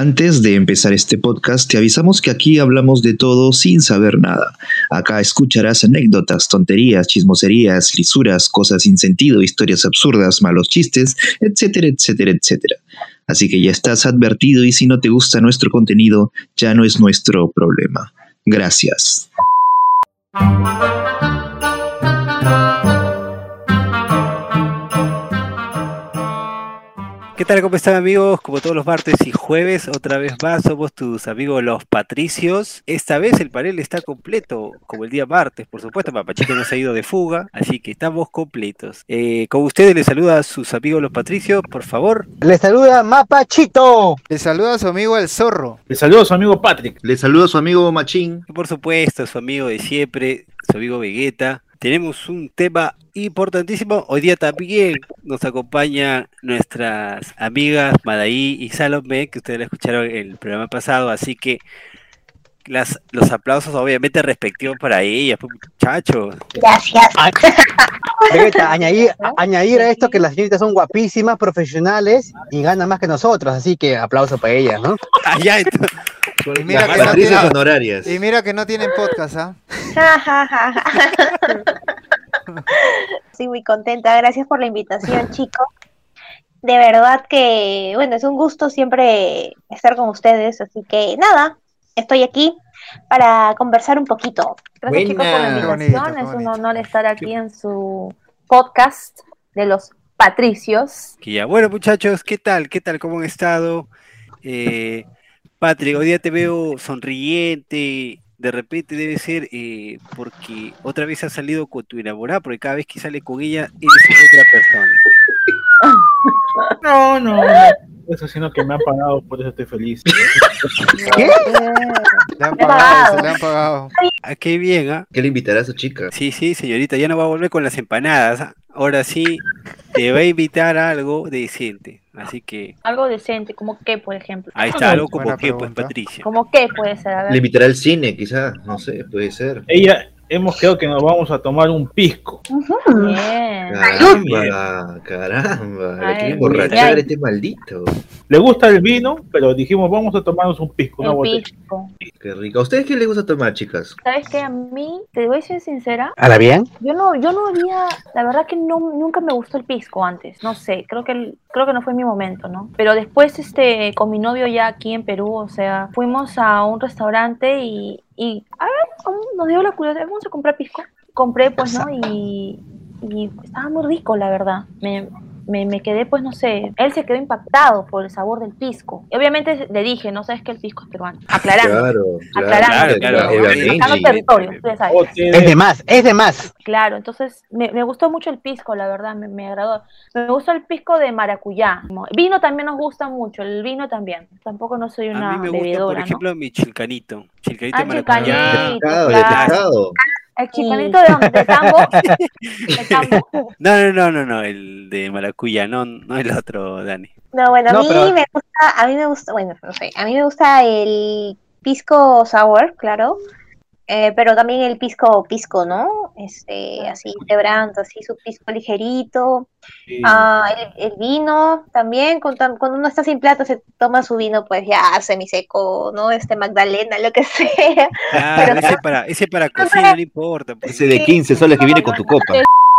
Antes de empezar este podcast, te avisamos que aquí hablamos de todo sin saber nada. Acá escucharás anécdotas, tonterías, chismoserías, lisuras, cosas sin sentido, historias absurdas, malos chistes, etcétera, etcétera, etcétera. Así que ya estás advertido y si no te gusta nuestro contenido, ya no es nuestro problema. Gracias. ¿Qué tal? ¿Cómo están amigos? Como todos los martes y jueves, otra vez más somos tus amigos los Patricios. Esta vez el panel está completo, como el día martes, por supuesto, Papachito no se ha ido de fuga, así que estamos completos. Eh, con ustedes les saluda a sus amigos los Patricios, por favor. Les saluda Mapachito. Les saluda a su amigo el zorro. Les saluda a su amigo Patrick. Les saluda a su amigo Machín. Y por supuesto, su amigo de siempre, su amigo Vegeta. Tenemos un tema importantísimo. Hoy día también nos acompañan nuestras amigas Madaí y Salomé, que ustedes la escucharon en el programa pasado, así que las, los aplausos obviamente respectivos para ellas, pues, muchachos. Gracias. Vegeta, añadir, añadir a esto que las señoritas son guapísimas, profesionales y ganan más que nosotros, así que aplauso para ellas, ¿no? Allá Ah, entonces, Y mira, Las que no, tienen- honorarias. y mira que no tienen podcast, ¿ah? Sí, muy contenta. Gracias por la invitación, chicos. De verdad que, bueno, es un gusto siempre estar con ustedes, así que nada, estoy aquí para conversar un poquito. Gracias, chicos, por la Buena. Qué invitación. bonito, qué es un honor estar aquí en su podcast de los Patricios. Bueno, muchachos, ¿qué tal? ¿Qué tal? ¿Cómo han estado? Eh, Patrick, hoy día te veo sonriente. De repente debe ser eh, porque otra vez has salido con tu enamorada, porque cada vez que sale con ella eres otra persona. No, no, no. Eso sino que me han pagado, por eso estoy feliz. ¿Qué? Le han pagado, se le han pagado. Ah, qué bien, ¿ah? ¿Qué le invitará a su chica? Sí, sí, señorita, ya no va a volver con las empanadas. ¿ah? Ahora sí, te va a invitar a algo decente. Así que Algo decente, como qué, por ejemplo. ahí está, algo como Buena que, pues. Patricia. Como qué puede ser, a Le ver. invitará al cine, quizás. No sé, puede ser. Ella, hemos quedado que nos vamos a tomar un pisco. Bien. Caramba, caramba. Ay, muy emborrachar este maldito. Le gusta el vino, pero dijimos vamos a tomarnos un pisco, una El botella. pisco. Qué rico. ¿A ustedes qué les gusta tomar, chicas? ¿Sabes qué? A mí, te voy a ser sincera, ¿A la bien? Yo no, yo no había, la verdad que no, nunca me gustó el pisco antes, no sé, creo que, el- creo que no fue mi momento, ¿no? Pero después, este, con mi novio ya aquí en Perú, o sea, fuimos a un restaurante y, y a ver, nos dio la curiosidad, vamos a comprar pisco. Compré, pues, ¿no? Y, y estaba muy rico, la verdad. Me, me, me quedé, pues, no sé, él se quedó impactado por el sabor del pisco. Y obviamente le dije, no sabes que el pisco es peruano. Aclarando. Claro, Aclarando. claro, claro, Es de más, es de más. Claro, entonces me, me gustó mucho el pisco, la verdad, me, me agradó. Me gustó el pisco de maracuyá. Vino también nos gusta mucho, el vino también. Tampoco no soy A una mí me gusta, por bebedora, ¿no? ejemplo, mi chilcanito. Chilcanito Ah, de maracuyá. chilcanito. Claro. El chicanito de, dónde? de tambo. De tambo. No, no, no, no, no, el de maracuyá, no, no el otro, Dani. No, bueno, a No, mí pero- me gusta, a mí me gusta, bueno, no sé, a mí me gusta el pisco sour, claro. Eh, pero también el pisco pisco, ¿no? Este, así quebrando, así su pisco ligerito. Sí. Ah, el, el vino también, con cuando uno está sin plata se toma su vino, pues ya semiseco, ¿no? Este Magdalena, lo que sea. Claro, Pero- ese para, ese para cocina, no importa. pues. Ese de 15 soles que viene con tu copa.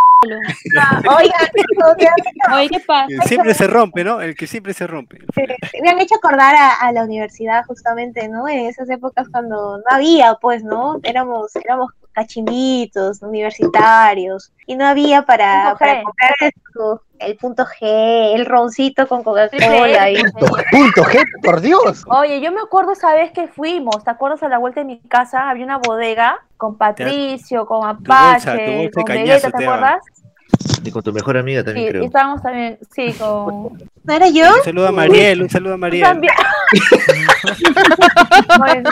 El siempre se rompe, ¿no? El que siempre se rompe. me han hecho acordar a, a la universidad justamente, ¿no? En esas épocas cuando no había, pues, ¿no? Éramos, éramos cachimbitos, universitarios, y no había para, para comprar el, el punto G, el roncito con Coca-Cola. y- Punto, punto G, por Dios. Oye, yo me acuerdo esa vez que fuimos, ¿te acuerdas? A la vuelta de mi casa había una bodega con Patricio, con bolsa, tu Apache, bolsa con Vegeta, ¿te acuerdas? Y con tu mejor amiga Sí, también, y creo. estábamos también, sí, con... ¿No era yo? Un saludo a Mariel, un saludo a Mariel. también. Bueno,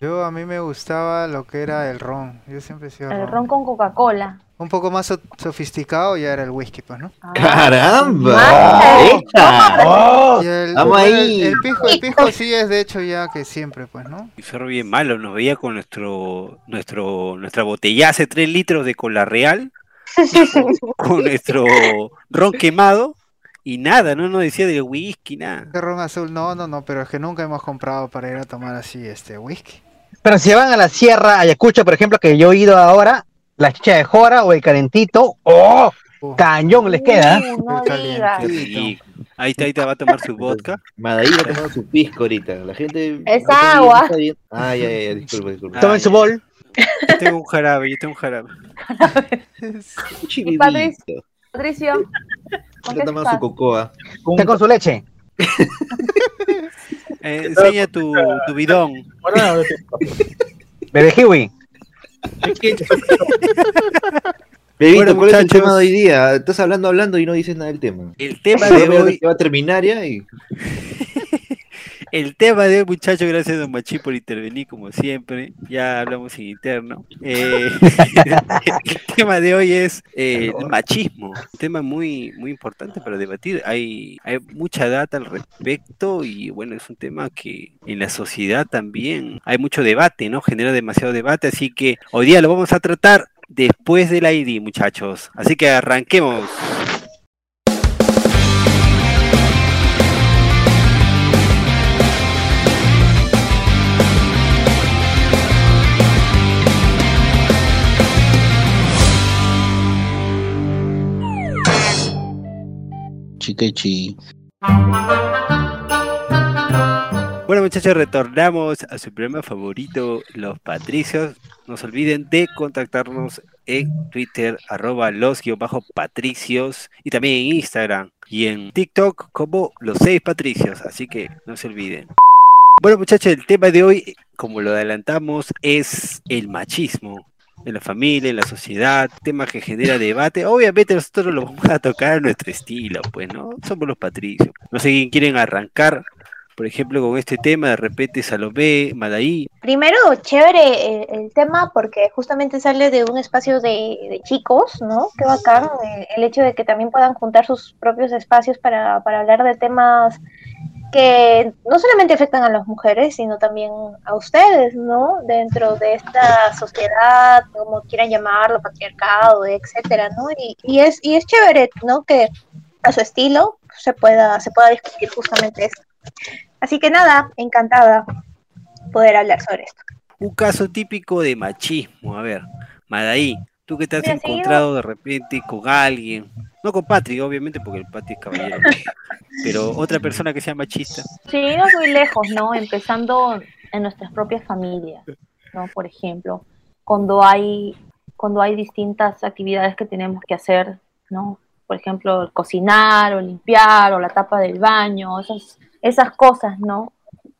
Yo a mí me gustaba lo que era el ron. Yo siempre he sido el ron con Coca-Cola. Un poco más so- sofisticado ya era el whisky, pues, ¿no? ¡Caramba! Madre. ¡Echa! Y el, Vamos el- ahí. El, pisco, el pisco sí es de hecho ya que siempre, pues, ¿no? Y Zorro bien malo, nos veía con nuestro, nuestro, nuestra botellaza de 3 litros de cola real, con nuestro ron quemado Y nada, no nos decía del whisky, nada. ¿Qué ron azul? No, no, no, pero es que nunca hemos comprado para ir a tomar así este whisky. Pero si van a la sierra, Ayacucho, por ejemplo, que yo he ido ahora, la chicha de jora o el calentito, ¡oh! Uh, Cañón les queda. ahí está, ahí te va a tomar su vodka. Madaí va tomando su pisco ahorita. La gente. Es agua. Ah, ya, ya, ya, disculpa, disculpa. Tomen su bol. Yo tengo un jarabe, yo tengo un jarabe. Un. Patricio, Patricio, ¿con Está qué tomando su estás? cocoa. Está con su leche. Eh, enseña tu, tu bidón. Bebé Hiwi. Bebito, Bueno, ¿cuál es el muchachos. tema de hoy día? Estás hablando, hablando y no dices nada del tema. El tema de hoy, que va a terminar ya y. el tema de hoy, muchachos, gracias a Don Machi por intervenir como siempre. Ya hablamos en interno. Eh, el tema de hoy es eh, el machismo, un tema muy, muy importante para debatir. Hay, hay mucha data al respecto y bueno, es un tema que en la sociedad también hay mucho debate, ¿no? Genera demasiado debate, así que hoy día lo vamos a tratar después del ID, muchachos. Así que arranquemos. Chiquechi. Bueno muchachos, retornamos a su programa favorito, Los Patricios. No se olviden de contactarnos en Twitter, arroba los guion bajo patricios, y también en Instagram y en TikTok como los seis patricios, así que no se olviden. Bueno muchachos, el tema de hoy, como lo adelantamos, es el machismo en la familia, en la sociedad, tema que genera debate. Obviamente nosotros lo vamos a tocar a nuestro estilo, pues, ¿no? Somos los patricios. No sé quién quieren arrancar, por ejemplo, con este tema, de repente Salomé, Madaí. Primero, chévere el, el tema porque justamente sale de un espacio de, de chicos, ¿no? Qué bacán eh, el hecho de que también puedan juntar sus propios espacios para, para hablar de temas que no solamente afectan a las mujeres, sino también a ustedes, ¿no? Dentro de esta sociedad, como quieran llamarlo, patriarcado, etcétera, ¿no? Y, y es, y es chévere, ¿no? Que a su estilo se pueda, se pueda discutir justamente esto. Así que nada, encantada poder hablar sobre esto. Un caso típico de machismo. A ver, Madaí, tú que te has encontrado de repente con alguien, no con Patrick, obviamente, porque el Patrick es caballero, pero otra persona que sea machista. Sí, no muy lejos, ¿no? Empezando en nuestras propias familias, ¿no? Por ejemplo, cuando hay, cuando hay distintas actividades que tenemos que hacer, ¿no? Por ejemplo, el cocinar o limpiar o la tapa del baño, esas, esas cosas, ¿no?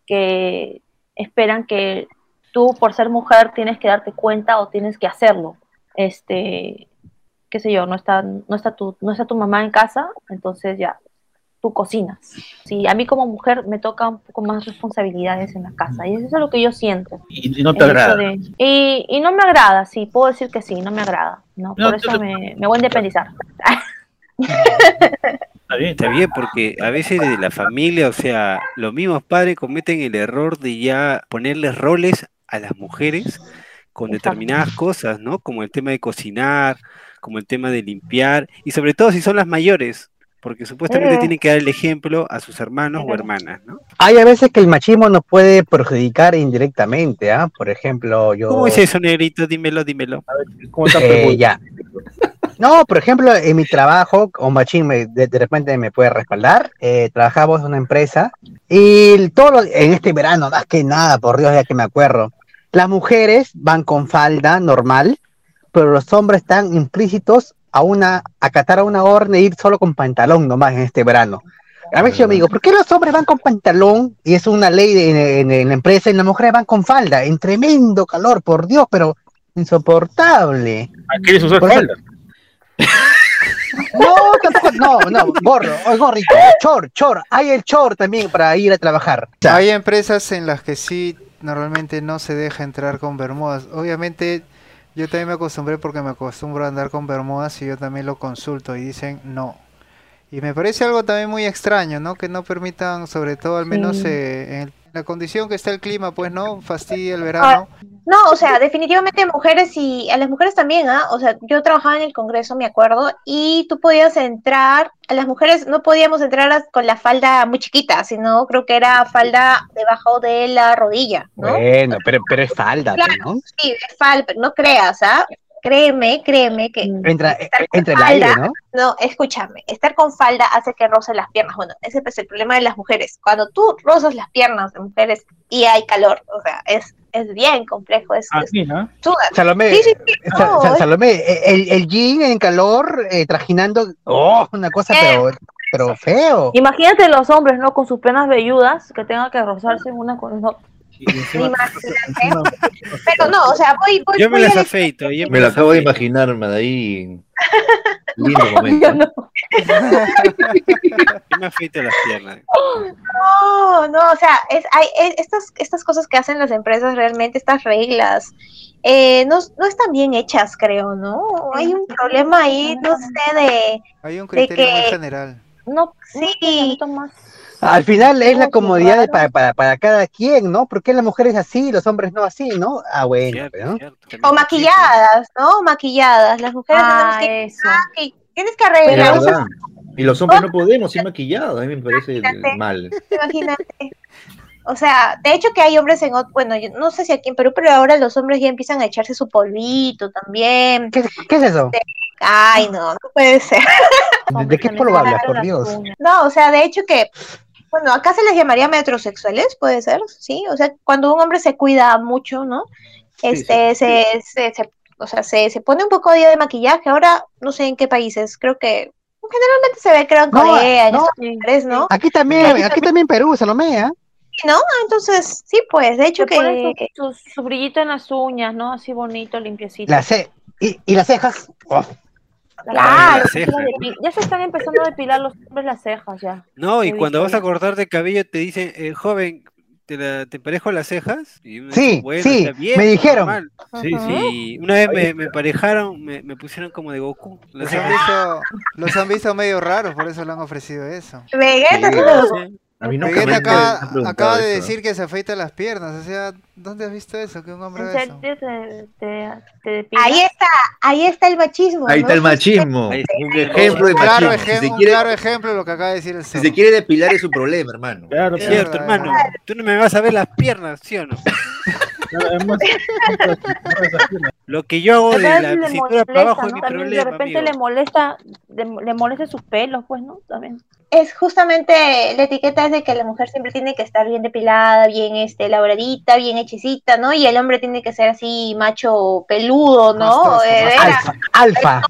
Que esperan que tú, por ser mujer, tienes que darte cuenta o tienes que hacerlo. Este, qué sé yo, no está, no está tu, no está tu mamá en casa, entonces ya, tú cocinas. Sí, a mí como mujer me toca un poco más responsabilidades en la casa y eso es lo que yo siento. y, y no te agrada. de- y, y no me agrada, sí, puedo decir que sí, no me agrada, ¿no? No, Por eso te- me, me voy a independizar. Está bien. Está bien, porque a veces de la familia, o sea, los mismos padres cometen el error de ya ponerles roles a las mujeres con Exacto. determinadas cosas, ¿no? Como el tema de cocinar, como el tema de limpiar, y sobre todo si son las mayores, porque supuestamente Mm. tienen que dar el ejemplo a sus hermanos o hermanas, ¿no? Hay a veces que el machismo nos puede perjudicar indirectamente, ¿ah? Por ejemplo, yo... ¿Cómo es eso, negrito? Dímelo, dímelo. ¿Cómo está Eh, ya. No, por ejemplo, en mi trabajo, o Machín me- de, de repente me puede respaldar, eh, trabajamos en una empresa y todo lo- en este verano, más que nada, por Dios, ya que me acuerdo, las mujeres van con falda normal, pero los hombres están implícitos a una, acatar a una orden e ir solo con pantalón nomás en este verano. A veces yo me digo, ¿por qué los hombres van con pantalón? Y es una ley de- en, en- en la empresa y las mujeres van con falda, en tremendo calor, por Dios, pero insoportable. Ah, ¿Quieres usar Por falda? No, tampoco, no, no, gorro, gorrito, chor, chor, hay el chor también para ir a trabajar. Hay empresas en las que sí normalmente no se deja entrar con bermudas. Obviamente yo también me acostumbré porque me acostumbro a andar con bermudas y yo también lo consulto y dicen no. Y me parece algo también muy extraño, ¿no? Que no permitan, sobre todo al menos Sí. eh, en el La condición que está el clima, pues, ¿no? Fastidia el verano. No, o sea, definitivamente mujeres y a las mujeres también, ¿ah? O sea, yo trabajaba en el Congreso, me acuerdo, y tú podías entrar, a las mujeres no podíamos entrar con la falda muy chiquita, sino creo que era falda debajo de la rodilla, ¿no? Bueno, pero, pero es falda, Claro. ¿no? Sí, de falda, no creas, ¿ah? Créeme, créeme que Entra, estar con entra el aire, falda- ¿no? No, escúchame, estar con falda hace que roce las piernas. Bueno, ese es el problema de las mujeres. Cuando tú rozas las piernas de mujeres y hay calor, o sea, es, es bien complejo, es, es Así, ¿no? Salomé, Sí, sí, sí, Sa- no, Sa- es- Salomé, eh, el, el jean en calor, eh, trajinando, oh, una cosa, pero, pero feo. Imagínate los hombres, ¿no? Con sus penas velludas, que tengan que rozarse una con no. Y encima- Imagínate. Pero no, o sea, voy, voy, Yo me voy las afeito. Yo Me lo las acabo de imaginar, Madaí. Lindo momento. Yo no. Yo me afeito las piernas. No, no, o sea, es, hay, es- estas, estas cosas que hacen las empresas realmente, estas reglas, eh, no, no están bien hechas, creo, ¿no? Hay un problema ahí, no sé, de, Hay un de criterio muy que- general. no, sí, Al final es la comodidad de- para, para, para cada quien, ¿no? ¿Por qué las mujeres así, los hombres no así, no? Ah, bueno, Cierto, pero, ¿no? cierto. O maquilladas, ¿no? Maquilladas, las mujeres Ah, tenemos que, eso. ah, que tienes que Es arreglar, verdad. Y los hombres no podemos ir maquillados. A mí me parece Imagínate. mal. imagínate. O sea, de hecho que hay hombres en, bueno, yo no sé si aquí en Perú, pero ahora los hombres ya empiezan a echarse su polvito también. ¿Qué, qué es eso? Ay, no, no puede ser. ¿De, de qué polvo hablas, por Dios? No, o sea, de hecho que, bueno, acá se les llamaría metrosexuales, puede ser, ¿sí? O sea, cuando un hombre se cuida mucho, ¿no? Este, Se, se, se- o sea, se, se pone un poco de de maquillaje. Ahora, no sé en qué países, creo que generalmente se ve, creo, en No, Corea, en no. estos lugares, ¿no? Aquí también, aquí también Perú, Salomé, ¿ah? ¿No? Entonces, sí, pues, de hecho Se que... su, su, su brillito en las uñas, ¿no? Así bonito, limpiecito. La ce y, y las cejas. Oh, Claro. Ya se están empezando a depilar los hombres las cejas, ya. No, y cuando vas a cortarte el cabello te dicen, eh, joven, ¿te, la, ¿te parejo las cejas? Y uno Sí, dice, bueno, sí, bien, me dijeron. Sí, sí. Una vez me, me parejaron, me, me pusieron como de Goku. Los han, visto, los han visto medio raros, por eso le han ofrecido eso. Vegeta, Sí. A mí nunca me acaba, de eso. decir que se afeita las piernas. O sea, ¿dónde has visto eso? Que un hombre ¿En haga eso. serio te, te, te depilas? Ahí está, ahí está el machismo. Ahí ¿no? está el machismo. Ahí está. Un ejemplo de claro, machismo. Si un quiere, claro ejemplo de lo que acaba de decir el si se quiere depilar es su problema, hermano. Claro, Es cierto, verdad, hermano. Tú no me vas a ver las piernas, ¿sí o no? Lo que yo hago De la le cintura para abajo es ¿no? mi También de repente amigo. le molesta, le, le molesta sus pelos, pues, ¿no? También. es justamente la etiqueta es de que la mujer siempre tiene que estar bien depilada, bien este elaboradita, bien hechicita, ¿no? Y el hombre tiene que ser así macho peludo, ¿no? Más Eh, más Alfa, alfa.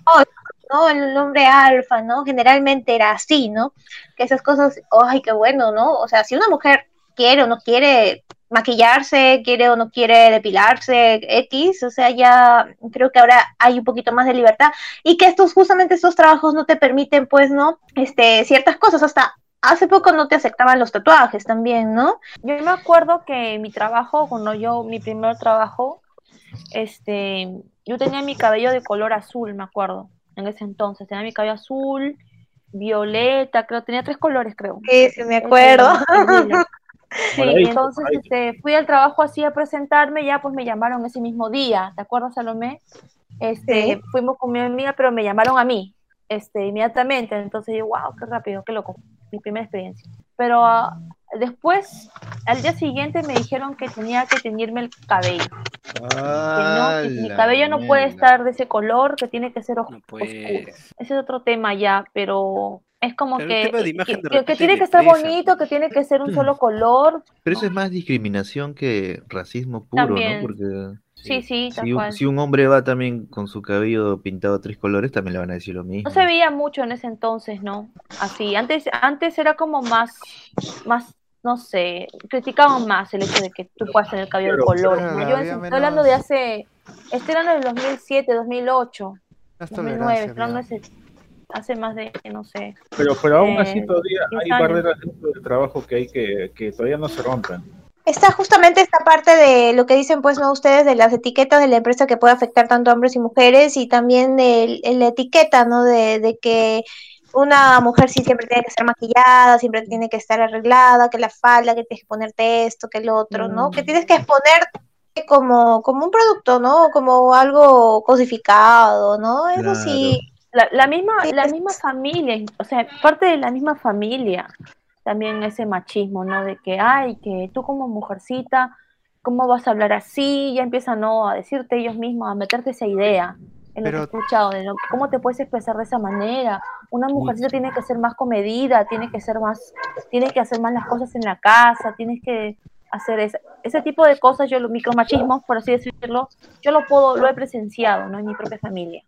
¿no? El hombre alfa, ¿no? Generalmente era así, ¿no? Que esas cosas, ay, qué bueno, ¿no? O sea, si una mujer quiere o no quiere maquillarse, quiere o no quiere depilarse, X, o sea, ya creo que ahora hay un poquito más de libertad y que estos, justamente estos trabajos no te permiten, pues, ¿no? Este, ciertas cosas, hasta hace poco no te aceptaban los tatuajes también, ¿no? Yo me acuerdo que mi trabajo, cuando yo, mi primer trabajo, este, yo tenía mi cabello de color azul, me acuerdo, en ese entonces. Tenía mi cabello azul, violeta, creo, tenía tres colores, creo. Sí, sí, me acuerdo. Sí, ahí, entonces este, fui al trabajo así a presentarme, ya pues me llamaron ese mismo día, ¿te acuerdas, Salomé? Este, Sí. fuimos con mi amiga, pero me llamaron a mí, este, inmediatamente, entonces yo, wow, qué rápido, qué loco, mi primera experiencia. Pero ah, después, al día siguiente me dijeron que tenía que teñirme el cabello, que no, que mi cabello no puede estar de ese color, que tiene que ser No oscuro. Ese es otro tema ya, pero es como Pero el que, tema de imagen que- de que- que repente tiene que estar bonito, que tiene que ser un solo color. Pero eso es más discriminación que racismo puro, También. ¿no? Porque Sí, sí, tal si un, cual. si un hombre va también con su cabello pintado a tres colores, también le van a decir lo mismo. No se veía mucho en ese entonces, ¿no? Así, antes, antes era como más, más, no sé, criticaban más el hecho de que tú puedas tener cabello de Claro, colores, ¿no? claro, Yo estoy hablando de hace, estoy hablando del 2007, 2008, Más 2009, tolerancia, estoy hablando hace, hace más de, no sé. pero, pero aún así Eh, todavía 10 hay años. barreras dentro del trabajo que hay que, que todavía no se rompen. Está justamente esta parte de lo que dicen, pues, no ustedes, de las etiquetas de la empresa que puede afectar tanto a hombres y mujeres y también el, el- la etiqueta, ¿no? De, de que una mujer sí siempre tiene que estar maquillada, siempre tiene que estar arreglada, que la falda, que tienes que ponerte esto, que el otro, ¿no? Que tienes que exponerte como, como un producto, ¿no? Como algo cosificado, ¿no? Eso sí. La, la misma, la misma familia, o sea, parte de la misma familia, también ese machismo, ¿no? De que, ay, que tú como mujercita, ¿cómo vas a hablar así? Ya empiezan, ¿no? A decirte ellos mismos, a meterte esa idea en lo que he escuchado, de lo- cómo te puedes expresar de esa manera. Una mujercita tiene que ser más comedida, tiene que ser más, tiene que hacer más las cosas en la casa, tienes que hacer ese, ese tipo de cosas, yo los micromachismos, por así decirlo, yo lo puedo, lo he presenciado, ¿no? En mi propia familia.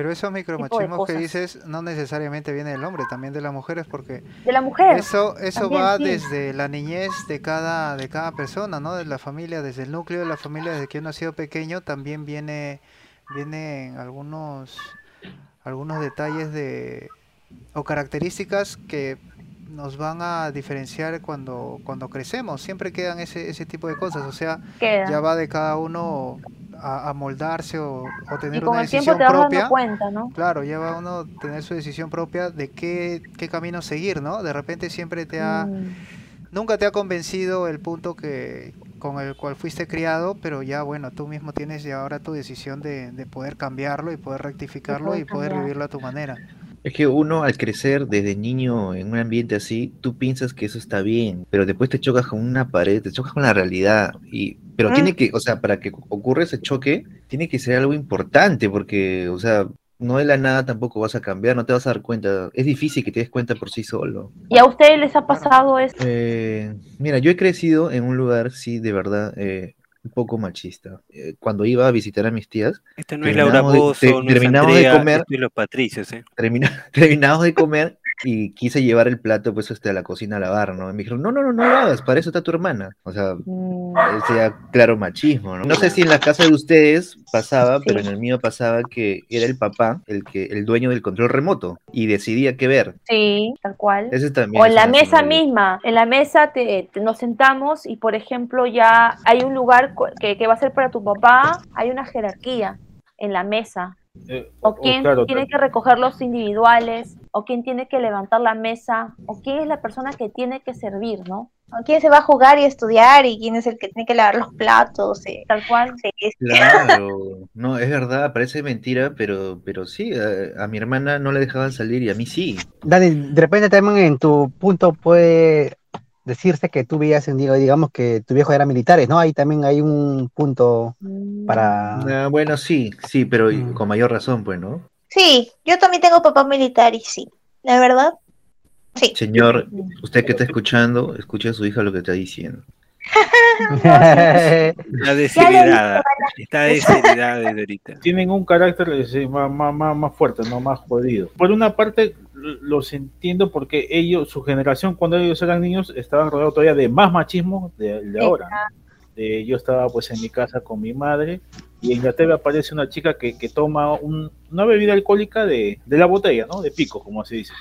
Pero esos micromachismos que dices no necesariamente viene del hombre, también de las mujeres, porque De la mujer. eso, eso también, va sí. desde la niñez de cada, de cada persona, ¿no? De la familia, desde el núcleo de la familia, desde que uno ha sido pequeño, también viene, vienen algunos, algunos detalles de, o características que nos van a diferenciar cuando, cuando crecemos. Siempre quedan ese, ese tipo de cosas, o sea, Queda. ya va de cada uno a, a moldarse o, o Y tener con una el tiempo decisión te vas propia. dando cuenta, ¿no? Claro, ya va uno a tener su decisión propia de qué, qué camino seguir, ¿no? De repente siempre te ha, Mm. nunca te ha convencido el punto que con el cual fuiste criado, pero ya bueno, tú mismo tienes ya ahora tu decisión de, de poder cambiarlo y poder rectificarlo y poder cambiar. vivirlo a tu manera. Es que uno al crecer desde niño en un ambiente así, tú piensas que eso está bien, pero después te chocas con una pared, te chocas con la realidad. Y, pero Mm. tiene que, o sea, para que ocurra ese choque, tiene que ser algo importante, porque, o sea, no de la nada tampoco vas a cambiar, no te vas a dar cuenta. Es difícil que te des cuenta por sí solo. ¿Y a ustedes les ha pasado eso? Eh, mira, yo he crecido en un lugar, sí, de verdad, eh, un poco machista. Eh, cuando iba a visitar a mis tías, Esta no es Laura terminábamos de- Bozo, te- no es terminamos de Andrea, comer, esto es los Patricios, ¿eh? termina- terminamos de comer y quise llevar el plato pues este, a la cocina a lavar, ¿no? Y me dijeron, no, no, no, no lo hagas, para eso está tu hermana. O sea, Mm, ese ya claro machismo, ¿no? No sé si en la casa de ustedes pasaba, pero en el mío pasaba que era el papá el que el dueño del control remoto y decidía qué ver. Sí, tal cual. Ese también O en la mesa misma, en la mesa te, te- nos sentamos y por ejemplo ya hay un lugar que, que va a ser para tu papá, hay una jerarquía en la mesa. Eh, O quién claro, tiene que recoger los individuales, o quién tiene que levantar la mesa, o quién es la persona que tiene que servir, ¿no? ¿A quién se va a jugar y estudiar y quién es el que tiene que lavar los platos? eh? Tal cual. Sí, Claro, no, es verdad, parece mentira, pero, pero sí, a, a mi hermana no le dejaban salir y a mí sí. Dani, de repente también en tu punto puede decirse que tú vivías en, digamos que tu viejo era militares, ¿no? Ahí también hay un punto Mm. para... Ah, bueno, sí, sí, pero Mm. con mayor razón, pues, ¿no? Sí, yo también tengo papá militar y sí, la verdad. Sí. Señor, usted que está escuchando, escucha a su hija lo que está diciendo. Está desheredada. Está desheredada desde ahorita. tienen un carácter eh, más, más, más, más fuerte, no más jodido. Por una parte, los entiendo porque ellos, su generación, cuando ellos eran niños, estaban rodeados todavía de más machismo de, de ahora. De- yo estaba pues en mi casa con mi madre y en la tele aparece una chica que, que toma un- una bebida alcohólica de, de la botella, ¿no? De pico, como se dice.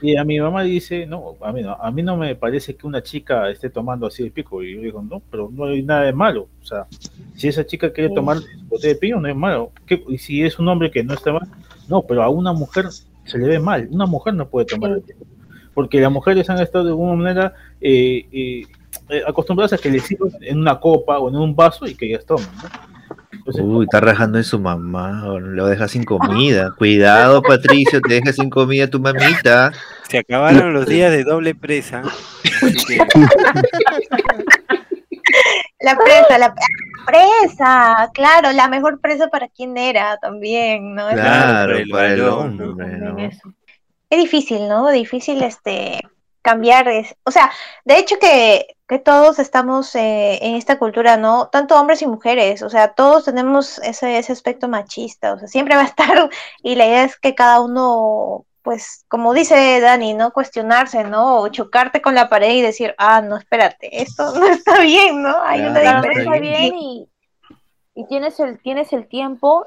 Y a mi mamá dice, no, a mí no, a mí no me parece que una chica esté tomando así de pico. Y yo digo, no, pero no hay nada de malo. O sea, si esa chica quiere tomar botella de pico, no es malo. ¿Qué- Y si es un hombre que no está mal, no, pero a una mujer se le ve mal. Una mujer no puede tomar Sí. el pico. Porque las mujeres han estado de alguna manera eh, eh, eh, acostumbradas a que les sirvan en una copa o en un vaso y que ellas tomen. ¿no? Entonces, Uy, está rajando en su mamá, lo deja sin comida. Cuidado, Patricio, te deja sin comida tu mamita. Se acabaron los días de doble presa. Así que La presa, la presa, claro, la mejor presa para quien era también, ¿no? Claro, para el hombre, ¿no? eso. Es difícil, ¿no? Difícil este cambiar, es, o sea, de hecho que, que todos estamos eh, en esta cultura, ¿no? Tanto hombres y mujeres, o sea, todos tenemos ese, ese aspecto machista, o sea, siempre va a estar, y la idea es que cada uno, pues, como dice Dani, ¿no? Cuestionarse, ¿no? O chocarte con la pared y decir, ah, no, espérate, esto no está bien, ¿no? Hay una Claro, está bien y, y tienes el, tienes el tiempo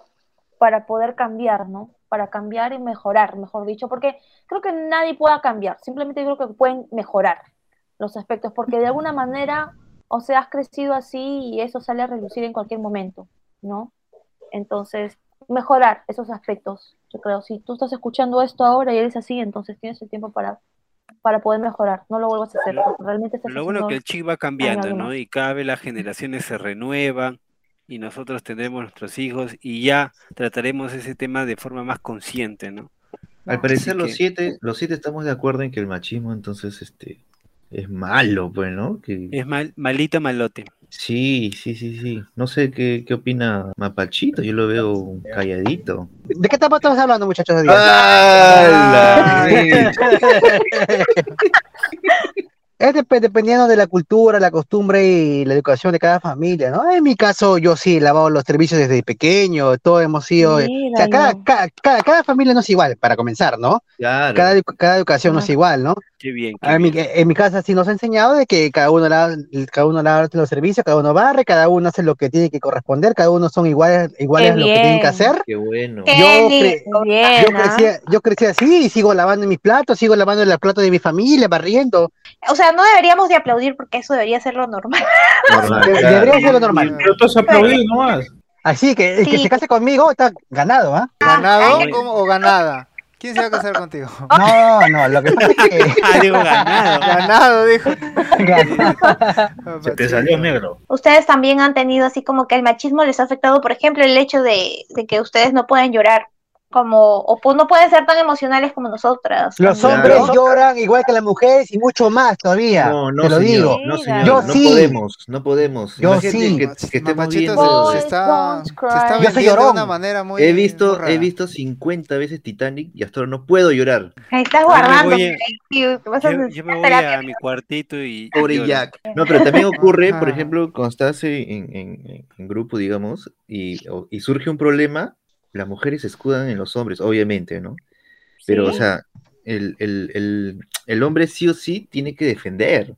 para poder cambiar, ¿no? Para cambiar y mejorar, mejor dicho, porque creo que nadie pueda cambiar, simplemente creo que pueden mejorar los aspectos, porque de alguna manera, o sea, has crecido así y eso sale a relucir en cualquier momento, ¿no? Entonces, mejorar esos aspectos, yo creo. Si tú estás escuchando esto ahora y eres así, entonces tienes el tiempo para, para poder mejorar. No lo vuelvas a hacer. Realmente estás Lo bueno es que el chip va cambiando, ¿no? Y cada vez las generaciones se renuevan y nosotros tendremos nuestros hijos y ya trataremos ese tema de forma más consciente, ¿no? Al parecer Así los que- siete, los siete estamos de acuerdo en que el machismo entonces este es malo, pues, ¿no? Que... Es mal, malito malote. Sí, sí, sí, sí. No sé qué, qué opina Mapachito, yo lo veo calladito. ¿De qué etapa estamos hablando, muchachos? Es dep- dependiendo de la cultura, la costumbre y la educación de cada familia, ¿no? En mi caso, yo sí he lavado los servicios desde pequeño, todos hemos sido... eh, o sea, cada, cada, cada, cada familia no es igual, para comenzar, ¿no? Claro. Cada, cada educación no es igual, ¿no? Qué bien. qué En mi, bien. en mi casa sí nos ha enseñado de que cada uno lava, cada uno lava los servicios, cada uno barre, cada uno hace lo que tiene que corresponder, cada uno son iguales, iguales a lo que tienen que hacer. Qué bueno. Yo lindo. Bien, Yo crecí, yo crecí así y sigo lavando mis platos, sigo lavando los platos de mi familia, barriendo. O sea, no deberíamos de aplaudir porque eso debería ser lo normal. Normal, De- claro. Debería ser lo normal. Pero tú has aplaudido nomás. Así que el que se case conmigo está ganado, ¿ah? ¿Ganado ay. ¿Cómo? o ganada? ¿Quién se va a casar contigo? No, no, lo que pasa es que Ah, digo ganado. Ganado, dijo. Se te salió negro. Ustedes también han tenido así como que el machismo les ha afectado, por ejemplo, el hecho de, de que ustedes no pueden llorar como, o pues no pueden ser tan emocionales como nosotras. los Claro. hombres lloran igual que las mujeres y mucho más todavía. No, no, te lo señor, digo. no, señor, Yo no sí. podemos, no podemos. Yo Imagínate sí. que, que estemos viendo... se, se está, se está. Yo soy de una manera muy He visto, rara. he visto 50 veces Titanic y hasta ahora no puedo llorar. Ahí estás Yo me guardando. voy a- Yo, yo me voy a mi cuartito y. Pobre. Jack. No, pero también ocurre, por ejemplo, cuando estás en, en- en- en grupo, digamos, y, o- y surge un problema, las mujeres se escudan en los hombres, obviamente, ¿no? Pero, o Sí. sea, el, el- el- el hombre sí o sí tiene que defender.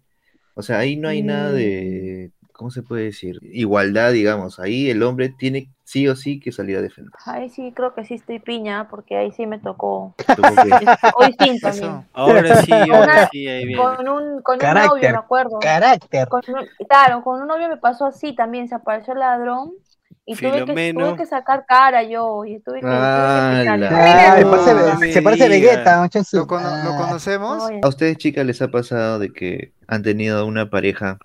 O sea, ahí no hay nada de, ¿cómo se puede decir? Igualdad, digamos. Ahí el hombre tiene sí o sí que salir a defender. Ahí sí creo que sí estoy piña, porque ahí sí me tocó. Hoy sí también. Ahora sí, ahora sí, ahí viene. Con un, con un Carácter. novio, me acuerdo. Carácter. Con un- claro, con un novio me pasó así también, se apareció el ladrón y tuve que, tuve que sacar cara yo y tuve que, tuve. Ah, No, parece- me se parece. Vegeta, su- ¿Lo, cono- lo conocemos? Oye, ¿A ustedes, chicas, les ha pasado de que han tenido una pareja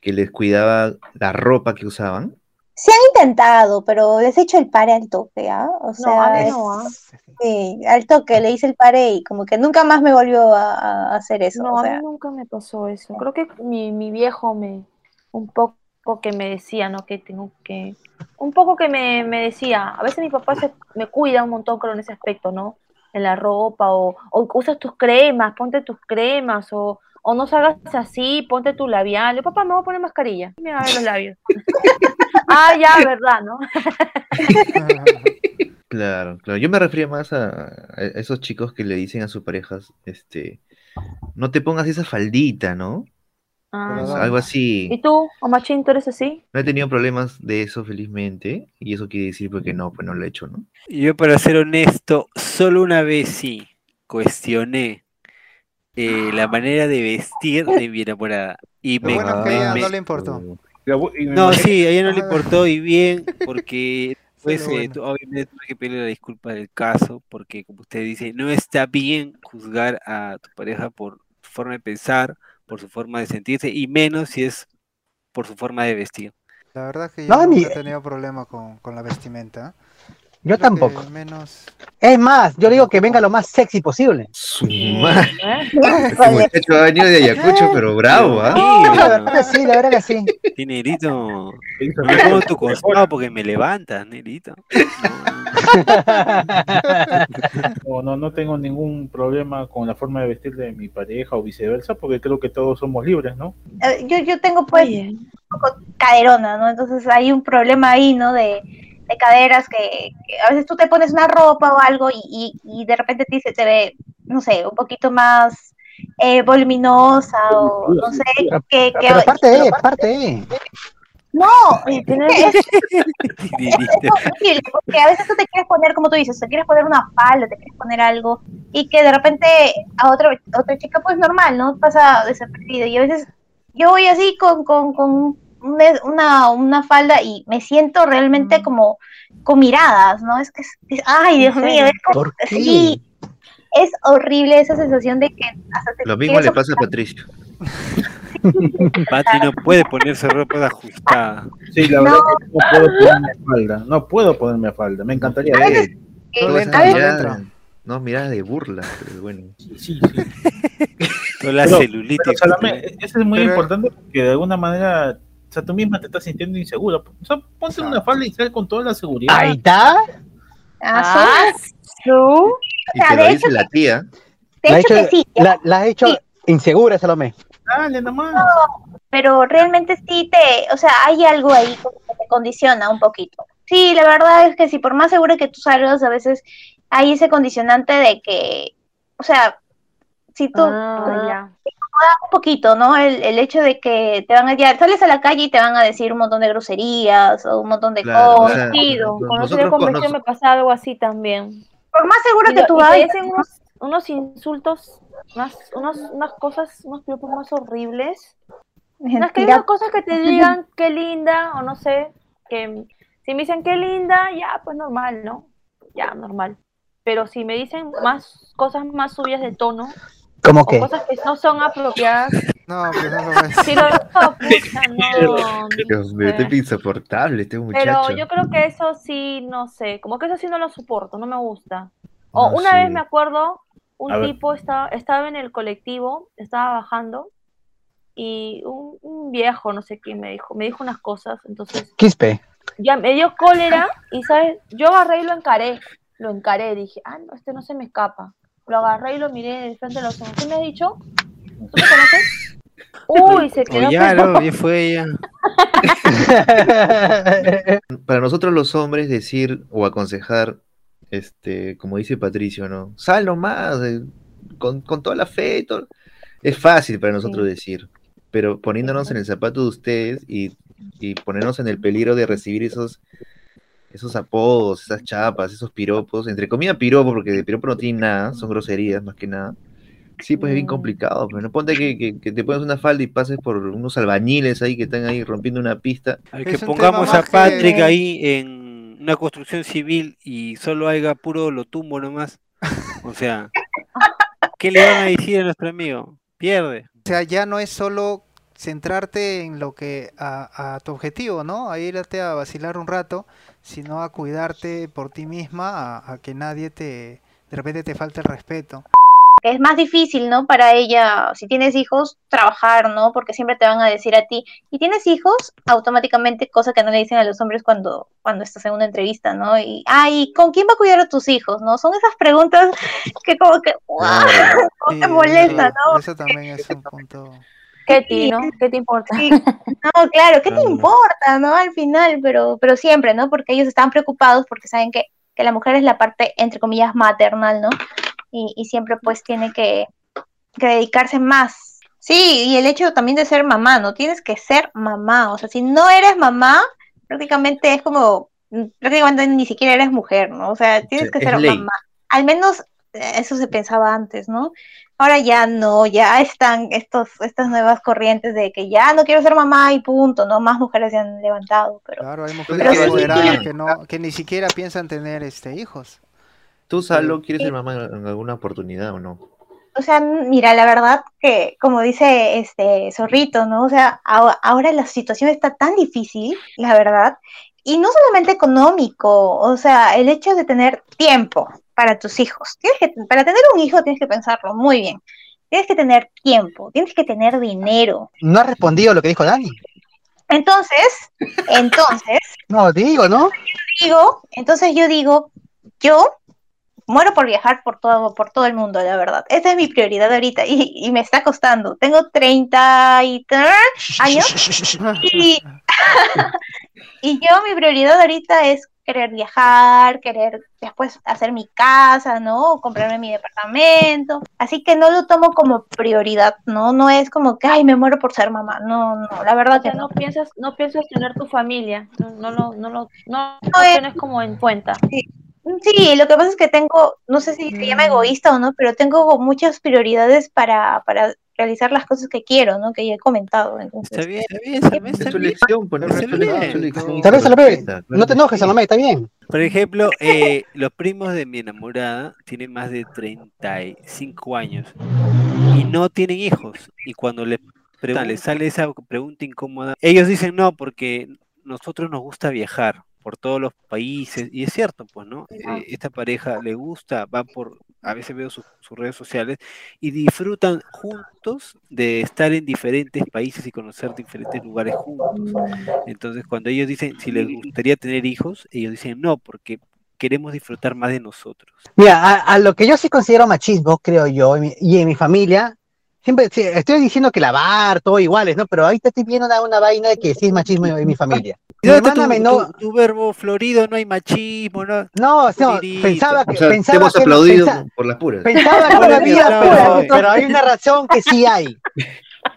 que les cuidaba la ropa que usaban? Se han intentado, pero les he hecho el pare al toque, ¿ah? O No, sea, a mí es- no, ¿ah? sí, al toque le hice el pare y como que nunca más me volvió a, a hacer eso. No, o a mí nunca me pasó eso. Creo que mi, mi viejo me, un poco que me decía, ¿no? Que tengo que, un poco que me, me decía, a veces mi papá se, me cuida un montón, creo, en ese aspecto, ¿no? En la ropa, o, usas tus cremas, ponte tus cremas, o, o no salgas así, ponte tu labial. Yo, papá, me voy a poner mascarilla. Me va a ver los labios. ah, ya, verdad, ¿no? Claro, claro. Yo me refería más a, a esos chicos que le dicen a sus parejas, este, no te pongas esa faldita, ¿no? Ah, algo ¿Y así. tú, Omachín, tú eres así? No he tenido problemas de eso, felizmente, y eso quiere decir porque no, pues no lo he hecho, ¿no? Yo, para ser honesto, solo una vez sí cuestioné eh, la manera de vestir de mi enamorada. Y Lo me, bueno que me- ella me- no le importó. Y y No, sí, a ella no le importó y bien, porque pues, eh, bueno. tu- obviamente tuve que pedirle la disculpa del caso, porque como usted dice, no está bien juzgar a tu pareja por su forma de pensar, por su forma de sentirse, y menos si es por su forma de vestir. La verdad es que yo No, nunca mi- he tenido problema con, con la vestimenta. Yo Creo tampoco. menos... Es más, yo digo que venga lo más sexy posible. Su madre. ¿Eh? Este muchacho ha venido de Ayacucho, pero bravo, ¿ah? La Mira, verdad que sí, la verdad que sí. sí, Nerito, me pongo tu costado porque me levantas, Nerito. No, no, no tengo ningún problema con la forma de vestir de mi pareja o viceversa, porque creo que todos somos libres, ¿no? eh, yo, yo tengo pues Oye, un poco caderona, ¿no? Entonces hay un problema ahí, ¿no? De, de caderas que, que a veces tú te pones una ropa o algo y, y, y de repente te, se te ve, no sé, un poquito más eh, voluminosa o no sé, que, que Pero parte de, parte de. no, es, es- Nerito. es posible, porque a veces tú te quieres poner, como tú dices, te quieres poner una falda, te quieres poner algo, y que de repente a otro, otra chica, pues normal, ¿no? Pasa desapercibido. Y a veces yo voy así con, con, con una, una, falda y me siento realmente como con miradas, ¿no? Es que, es- es- ay, Dios mío, es como, ¿Por qué? sí, es horrible esa sensación de que hasta te Lo mismo le pasa a Patricio. Pati no puede ponerse ropa ajustada. Sí, la verdad que no puedo ponerme falda. No puedo ponerme falda. Me encantaría. A veces- Eh, a veces- no, miradas de burla, pero bueno. sí, sí. Toda la Pero- celulitis. Pero, Salomé, eso es muy Pero- importante porque de alguna manera, o sea, tú misma te estás sintiendo insegura. O sea, ponte una falda y sal con toda la seguridad. Ahí está. Ah, sí. ¿Tú? Y sea, te lo dice la tía. De La, hecho has que sí, la, la has hecho Sí. insegura, Salomé. Dale nomás. pero realmente sí te, o sea, hay algo ahí como que te condiciona un poquito. Sí, la verdad es que sí, por más seguro que tú salgas, a veces hay ese condicionante de que, o sea, si tú Ah, ya. Un poquito, ¿no? El, el hecho de que te van a ya sales a la calle y te van a decir un montón de groserías o un montón de Claro, o cosas. nosotros con con- vestido nos- me pasa algo así también. Por más seguro Y, que tú vayas, dicen unos, unos insultos, más, unos, unas cosas, unos piropos más horribles. No es que hay unas cosas que te digan qué linda, o no sé, que si me dicen qué linda, ya, pues normal, ¿no? Ya, normal. Pero si me dicen más cosas más subidas de tono, ¿Cómo que? cosas que no son apropiadas, No, pues no lo lo no, pucha, no, Dios mío, este es insoportable, este muchacho. Pero yo creo que eso sí, no sé, como que eso sí no lo soporto, no me gusta. O No, una sí. vez me acuerdo, un tipo estaba, estaba en el colectivo, estaba bajando, y un, un viejo, no sé quién me dijo, me dijo unas cosas, entonces Quispe. ya me dio cólera, y sabes, yo agarré y lo encaré, lo encaré, dije, ah, no, este no se me escapa. Lo agarré y lo miré de frente a los ojos. ¿Qué me has dicho? ¿Tú me conoces? Uy, se quedó ya, pero- no, ya fue ella. Para nosotros los hombres decir o aconsejar, este, como dice Patricio, ¿no? Sal nomás, eh, con, con toda la fe y todo. Es fácil para nosotros Sí. decir, pero poniéndonos en el zapato de ustedes y, y ponernos en el peligro de recibir esos, esos apodos, esas chapas, esos piropos, entre comillas piropo, porque de piropo no tiene nada, son groserías más que nada. Sí, pues es bien Mm. complicado, pero no ponte que, que- que te pones una falda y pases por unos albañiles ahí que están ahí rompiendo una pista. Al que pongamos a Patrick que- ahí en una construcción civil y solo haya puro lo tumbo nomás. O sea, ¿qué le van a decir a nuestro amigo? Pierde. O sea, ya no es solo centrarte en lo que a, a tu objetivo, ¿no? A irte a vacilar un rato, sino a cuidarte por ti misma, a, a que nadie te de repente te falte el respeto. es más difícil, ¿no? Para ella, si tienes hijos, trabajar, ¿no? Porque siempre te van a decir a ti, y tienes hijos, automáticamente, cosa que no le dicen a los hombres cuando, cuando estás en una entrevista, ¿no? Y, ay, ¿con quién va a cuidar a tus hijos, no? Son esas preguntas que como que, ¡guau! Claro. ¿Cómo Sí, te molesta, no? eso también es un punto. ¿Qué ti, no? ¿Qué te importa? Sí, no, claro, ¿qué te importa, no? Al final, pero, pero siempre, ¿no? Porque ellos están preocupados porque saben que, que la mujer es la parte, entre comillas, maternal, ¿no? Y, y siempre pues tiene que, que dedicarse más. Sí, y el hecho también de ser mamá, ¿no? Tienes que ser mamá, o sea, si no eres mamá, prácticamente es como, mm, prácticamente ni siquiera eres mujer, ¿no? O sea, tienes Sí, que ser ley. mamá. Al menos eh, eso se pensaba antes, ¿no? Ahora ya no, ya están estos, estas nuevas corrientes de que ya no quiero ser mamá y punto, ¿no? Más mujeres se han levantado, pero Claro, hay Pero mujeres sí. que no, que ni siquiera piensan tener este hijos. ¿Tú, Salo, quieres ser mamá en alguna oportunidad o no? O sea, mira, la verdad que, como dice este Zorrito, ¿no? O sea, ahora la situación está tan difícil, la verdad, y no solamente económico, o sea, el hecho de tener tiempo para tus hijos. Tienes que, para tener un hijo tienes que pensarlo muy bien. Tienes que tener tiempo, tienes que tener dinero. No ha respondido lo que dijo Dani. Entonces, entonces, No, digo, ¿no? digo, entonces yo digo, yo muero por viajar por todo, por todo el mundo, la verdad. Esa es mi prioridad ahorita y, y me está costando. Tengo 33 años y, y yo mi prioridad ahorita es querer viajar, querer después hacer mi casa, ¿no? Comprarme mi departamento. Así que no lo tomo como prioridad, ¿no? No es como que, ay, me muero por ser mamá. No, no, la verdad O sea, que no. no piensas, no piensas tener tu familia, no, no lo, no no, no No, tienes como en cuenta. Sí, lo que pasa es que tengo, no sé si se llama Mm. egoísta o no, pero tengo muchas prioridades para, para realizar las cosas que quiero, ¿no? Que ya he comentado. Entonces, Está bien, está bien, Salomé, Es bien. elección, pues, no, te enojes, sí. Salomé, está bien. Por ejemplo, eh, los primos de mi enamorada tienen más de 35 años y no tienen hijos. Y cuando le preguntan, les sale esa pregunta incómoda, ellos dicen no, porque nosotros nos gusta viajar por todos los países. Y es cierto, pues, ¿no? Eh, esta pareja le gusta, van por, a veces veo sus, redes sociales y disfrutan juntos de estar en diferentes países y conocer diferentes lugares juntos. Entonces, cuando ellos dicen si les gustaría tener hijos, ellos dicen no, porque queremos disfrutar más de nosotros. Mira, a, a lo que yo sí considero machismo, creo yo, y, mi- y en mi familia, siempre sí, estoy diciendo que lavar, todo iguales, ¿no? Pero ahorita estoy viendo una, una vaina de que sí es machismo en, mi familia. Mi ¿Dónde está hermana tu, menor, tu- tu verbo florido, no hay machismo, no. no, no, pensaba O que, sea, te pensaba hemos que, aplaudido pensa- por las puras. pensaba que no Por había, las pero, puras. pero hay una razón que sí hay.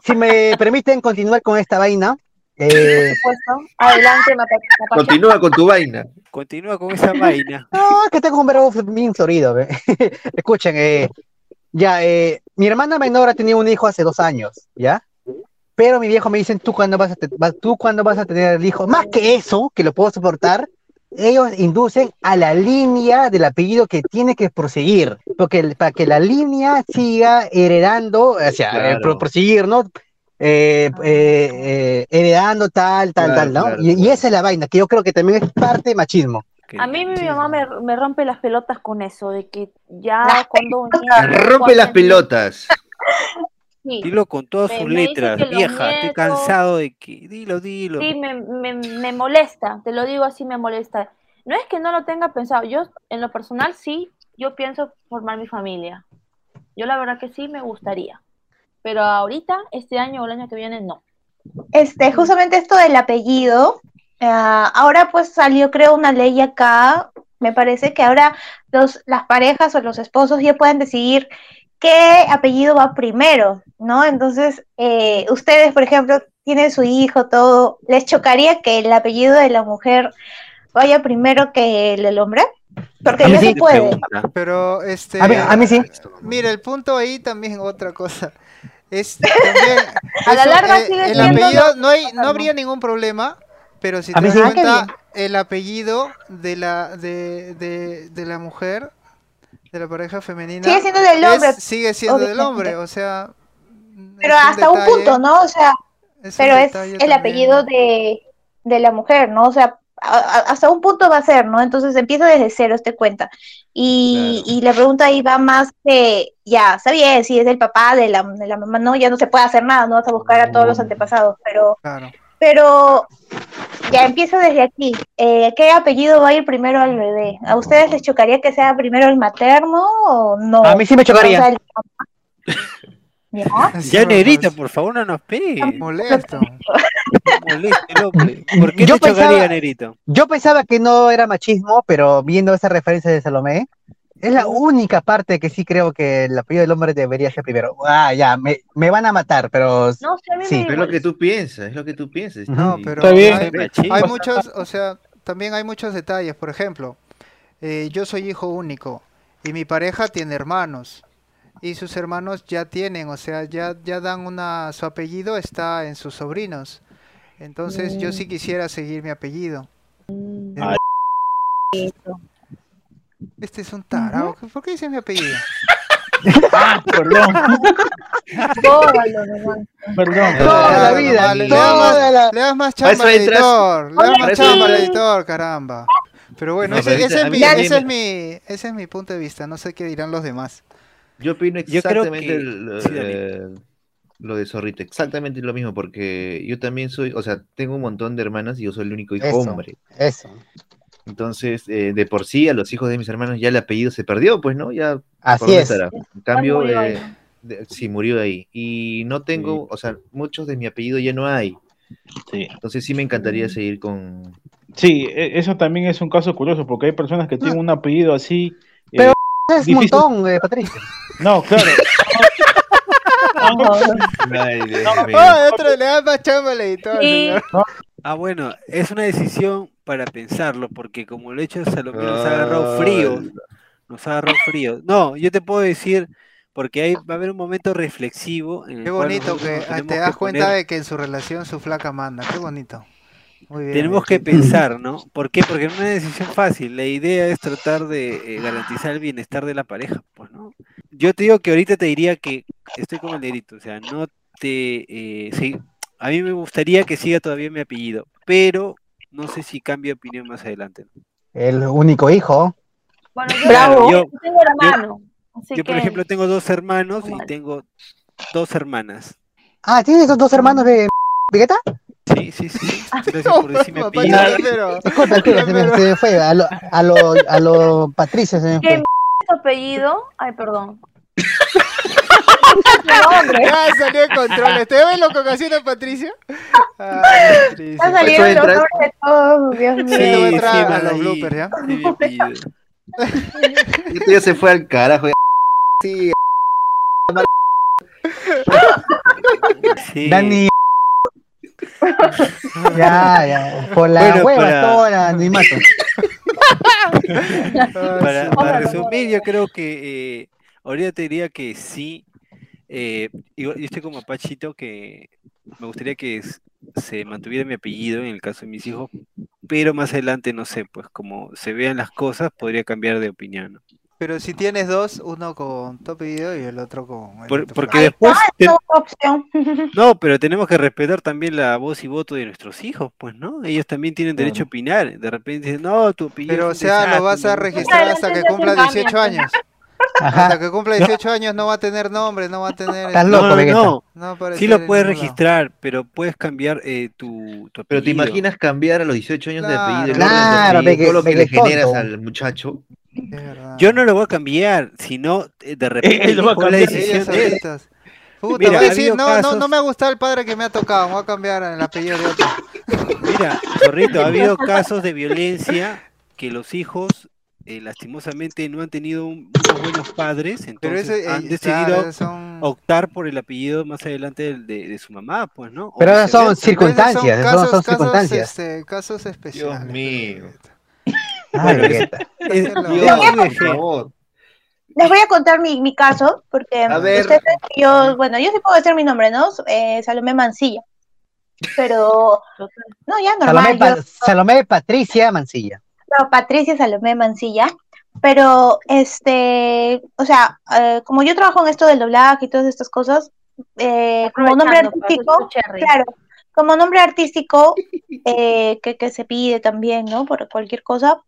Si me permiten continuar con esta vaina, eh, supuesto. Adelante, Mata-. Continúa con tu vaina. Continúa con esa vaina. No, es que tengo un verbo bien florido. Escuchen, eh, ya, eh, mi hermana menor ha tenido un hijo hace dos años, ¿ya? Pero mi viejo me dicen, ¿tú cuándo vas a, tú cuándo vas a tener el hijo? Más que eso, que lo puedo soportar, ellos inducen a la línea del apellido que tiene que proseguir, porque el- para que la línea siga heredando, o sea, eh, Claro. pro- proseguir, ¿no? Eh, eh, eh, heredando tal, tal, Claro, tal, ¿no? claro, y, y esa es la vaina, que yo creo que también es parte de machismo. Que- A mí mi sí, mamá me, me rompe las pelotas con eso, de que ya Las cuando un Te nieto, rompe cuando las pelotas. Sí, Dilo con todas Me- sus me letras, vieja, estoy cansado de que. Dilo, dilo. sí, me, me, me molesta, te lo digo así, me molesta. No es que no lo tenga pensado, yo en lo personal sí, yo pienso formar mi familia. Yo la verdad que sí me gustaría, pero ahorita, este año o el año que viene, no. Este, justamente esto del apellido, ah, ahora pues salió creo una ley acá, me parece que ahora los, las parejas o los esposos ya pueden decidir qué apellido va primero, ¿no? Entonces, eh, ustedes, por ejemplo, tienen su hijo, todo, ¿les chocaría que el apellido de la mujer vaya primero que el del hombre? Porque A mí ya sí. se puede. Pregunta. Pero este A mí, a mí sí. Mira, el punto ahí también otra cosa. Es también A la larga eh, sigue el siendo apellido no hay no habría ningún problema, pero si A te das cuenta el apellido de la de, de, de la mujer de la pareja femenina Sigue siendo del es- hombre, sigue siendo del hombre, o sea, Pero hasta un detalle, punto, ¿no? O sea, es pero es el también. apellido de, de la mujer, ¿no? O sea, a- a- hasta un punto va a ser, ¿no? Entonces empieza desde cero este cuenta. Y, Claro. y la pregunta ahí va más de, ya, está bien, si es del papá, de la, de la mamá, no, ya no se puede hacer nada, no vas a buscar a todos los antepasados, pero, Claro. Pero ya empieza desde aquí. Eh, ¿Qué apellido va a ir primero al bebé? ¿A ustedes les chocaría que sea primero el materno o no? A mí sí me chocaría. O sea, el- ¿Ya? Ya, parece por favor, no nos pegue. Molesto. ¿Por qué Yo te chocaría, negrito? Yo pensaba que no era machismo, pero viendo esa referencia de Salomé, es la única parte que sí creo que el apellido del hombre debería ser primero. Ah, ya, me, me van a matar, pero No sé, a mí Sí. Pero es lo que tú piensas, es lo que tú piensas. No, sí. pero Está bien. hay, muchos, o sea, también hay muchos detalles. Por ejemplo, eh, yo soy hijo único y mi pareja tiene hermanos y sus hermanos ya tienen, o sea, ya ya dan una su apellido está en sus sobrinos. Entonces yo sí quisiera seguir mi apellido. Ah. Este es un tarao. ¿Por qué dice mi apellido? Ah, perdón, nomás. perdón. toda la vida, vale, le, das toda más, la... le das más chamba al editor. Le das más chamba al editor, caramba. Pero bueno, No, ese, pero ese es mi, ese es mi, ese es mi punto de vista. No sé qué dirán los demás. Yo opino Yo creo exactamente que- sí, eh, lo de Zorrito, exactamente lo mismo, porque yo también soy, o sea, tengo un montón de hermanas y yo soy el único hijo Eso. hombre. Eso. Entonces, eh, de por sí, a los hijos de mis hermanos ya el apellido se perdió, pues, ¿no? Ya, ¿por Así es. estará? En cambio, murió eh, de- sí, murió ahí. Y no tengo, o sea, muchos de mi apellido ya no hay. Sí. Entonces sí me encantaría seguir con... Sí, e- eso también es un caso curioso porque hay personas que tienen un apellido así. eh, Pero- Es un montón, eh, Patricia. no, claro. Ay, Dios mío. ¡Ah, otro le da más chamba Ah, bueno, es una decisión para pensarlo, porque como el hecho de Salomé nos ha agarrado fríos, nos ha agarrado fríos. No, yo te puedo decir, porque ahí va a haber un momento reflexivo. En el Qué bonito que ah, te das que cuenta poner- de que en su relación su flaca manda. Qué bonito. Muy bien. Tenemos que pensar, ¿no? ¿Por qué? Porque no es una decisión fácil. La idea es tratar de eh, garantizar el bienestar de la pareja, pues, ¿no? Yo te digo que ahorita te diría que estoy como el negrito, o sea, no te... eh, sí, a mí me gustaría que siga todavía mi apellido, pero no sé si cambio de opinión más adelante. El único hijo. Bueno, yo, Bravo. yo tengo hermano. así Yo, por que- ejemplo, tengo dos hermanos y tengo dos hermanas. Ah, ¿tienes esos dos hermanos de Vegeta? Sí, sí, sí. Gracias por decirme apellido. Disculpa, disculpa, se me, se me fue. A lo, a lo, a lo Patricia se me ¿Qué fue. tu apellido? Ay, perdón. Ya salió de control. ¿Te ves lo que ocasiona Patricia? Ay, salido el nombre de todos, Dios mío. Sí, no va a Sí, a los ahí. bloopers, ¿ya? Esto ya se fue al carajo. ya. Sí, Sí. Dani. ya, ya. Por la Bueno, hueva para- toda, ni mato. para, para resumir, yo creo que eh, ahorita te diría que sí. Eh, igual- yo estoy como Pachito que me gustaría que se mantuviera mi apellido en el caso de mis hijos, pero más adelante no sé, pues como se vean las cosas, podría cambiar de opinión. ¿no? Pero si tienes dos, uno con tu apellido y el otro con. el Por- tu porque después. opción. no, pero tenemos que respetar también la voz y voto de nuestros hijos, pues, ¿no? Ellos también tienen derecho a opinar. De repente dicen, no, tu apellido. Pero, o sea, lo vas a no". registrar hasta que cumpla 18 años. Ajá. Hasta que cumpla 18 años no va a tener nombre, no va a tener. Estás este, loco, no, no, Sí lo puedes registrar, pero puedes cambiar eh, tu, tu Pero te imaginas cambiar a los 18 años de apellido, el Claro. de apellido, Vegue- todo lo que le generas al muchacho. Yo no lo voy a cambiar, sino eh, de repente Él lo va a cambiar. Puta, Mira, habido no, no, no me ha gustado el padre que me ha tocado, voy a cambiar el apellido de otro. Mira, Zorrito, ha habido casos de violencia que los hijos eh, lastimosamente no han tenido un- unos buenos padres, entonces ese, han eh, decidido claro, esos son, optar por el apellido más adelante del- de, de su mamá, pues, ¿no? O Pero esas son circunstancias, son, son circunstancias. este, casos especiales. mío. Ay, Dios, sí por dejé. favor. Les voy a contar mi, mi caso, porque ustedes saben que yo, bueno, yo sí puedo decir mi nombre, ¿no? Eh, Salomé Mancilla. Pero, no, ya Salomé, normal, Pa- yo, Salomé Patricia Mancilla. No, Patricia Salomé Mancilla. Pero, este, o sea, eh, como yo trabajo en esto del doblaje y todas estas cosas, eh, como nombre artístico, claro, como nombre artístico eh, que, que se pide también, ¿no? Por cualquier cosa,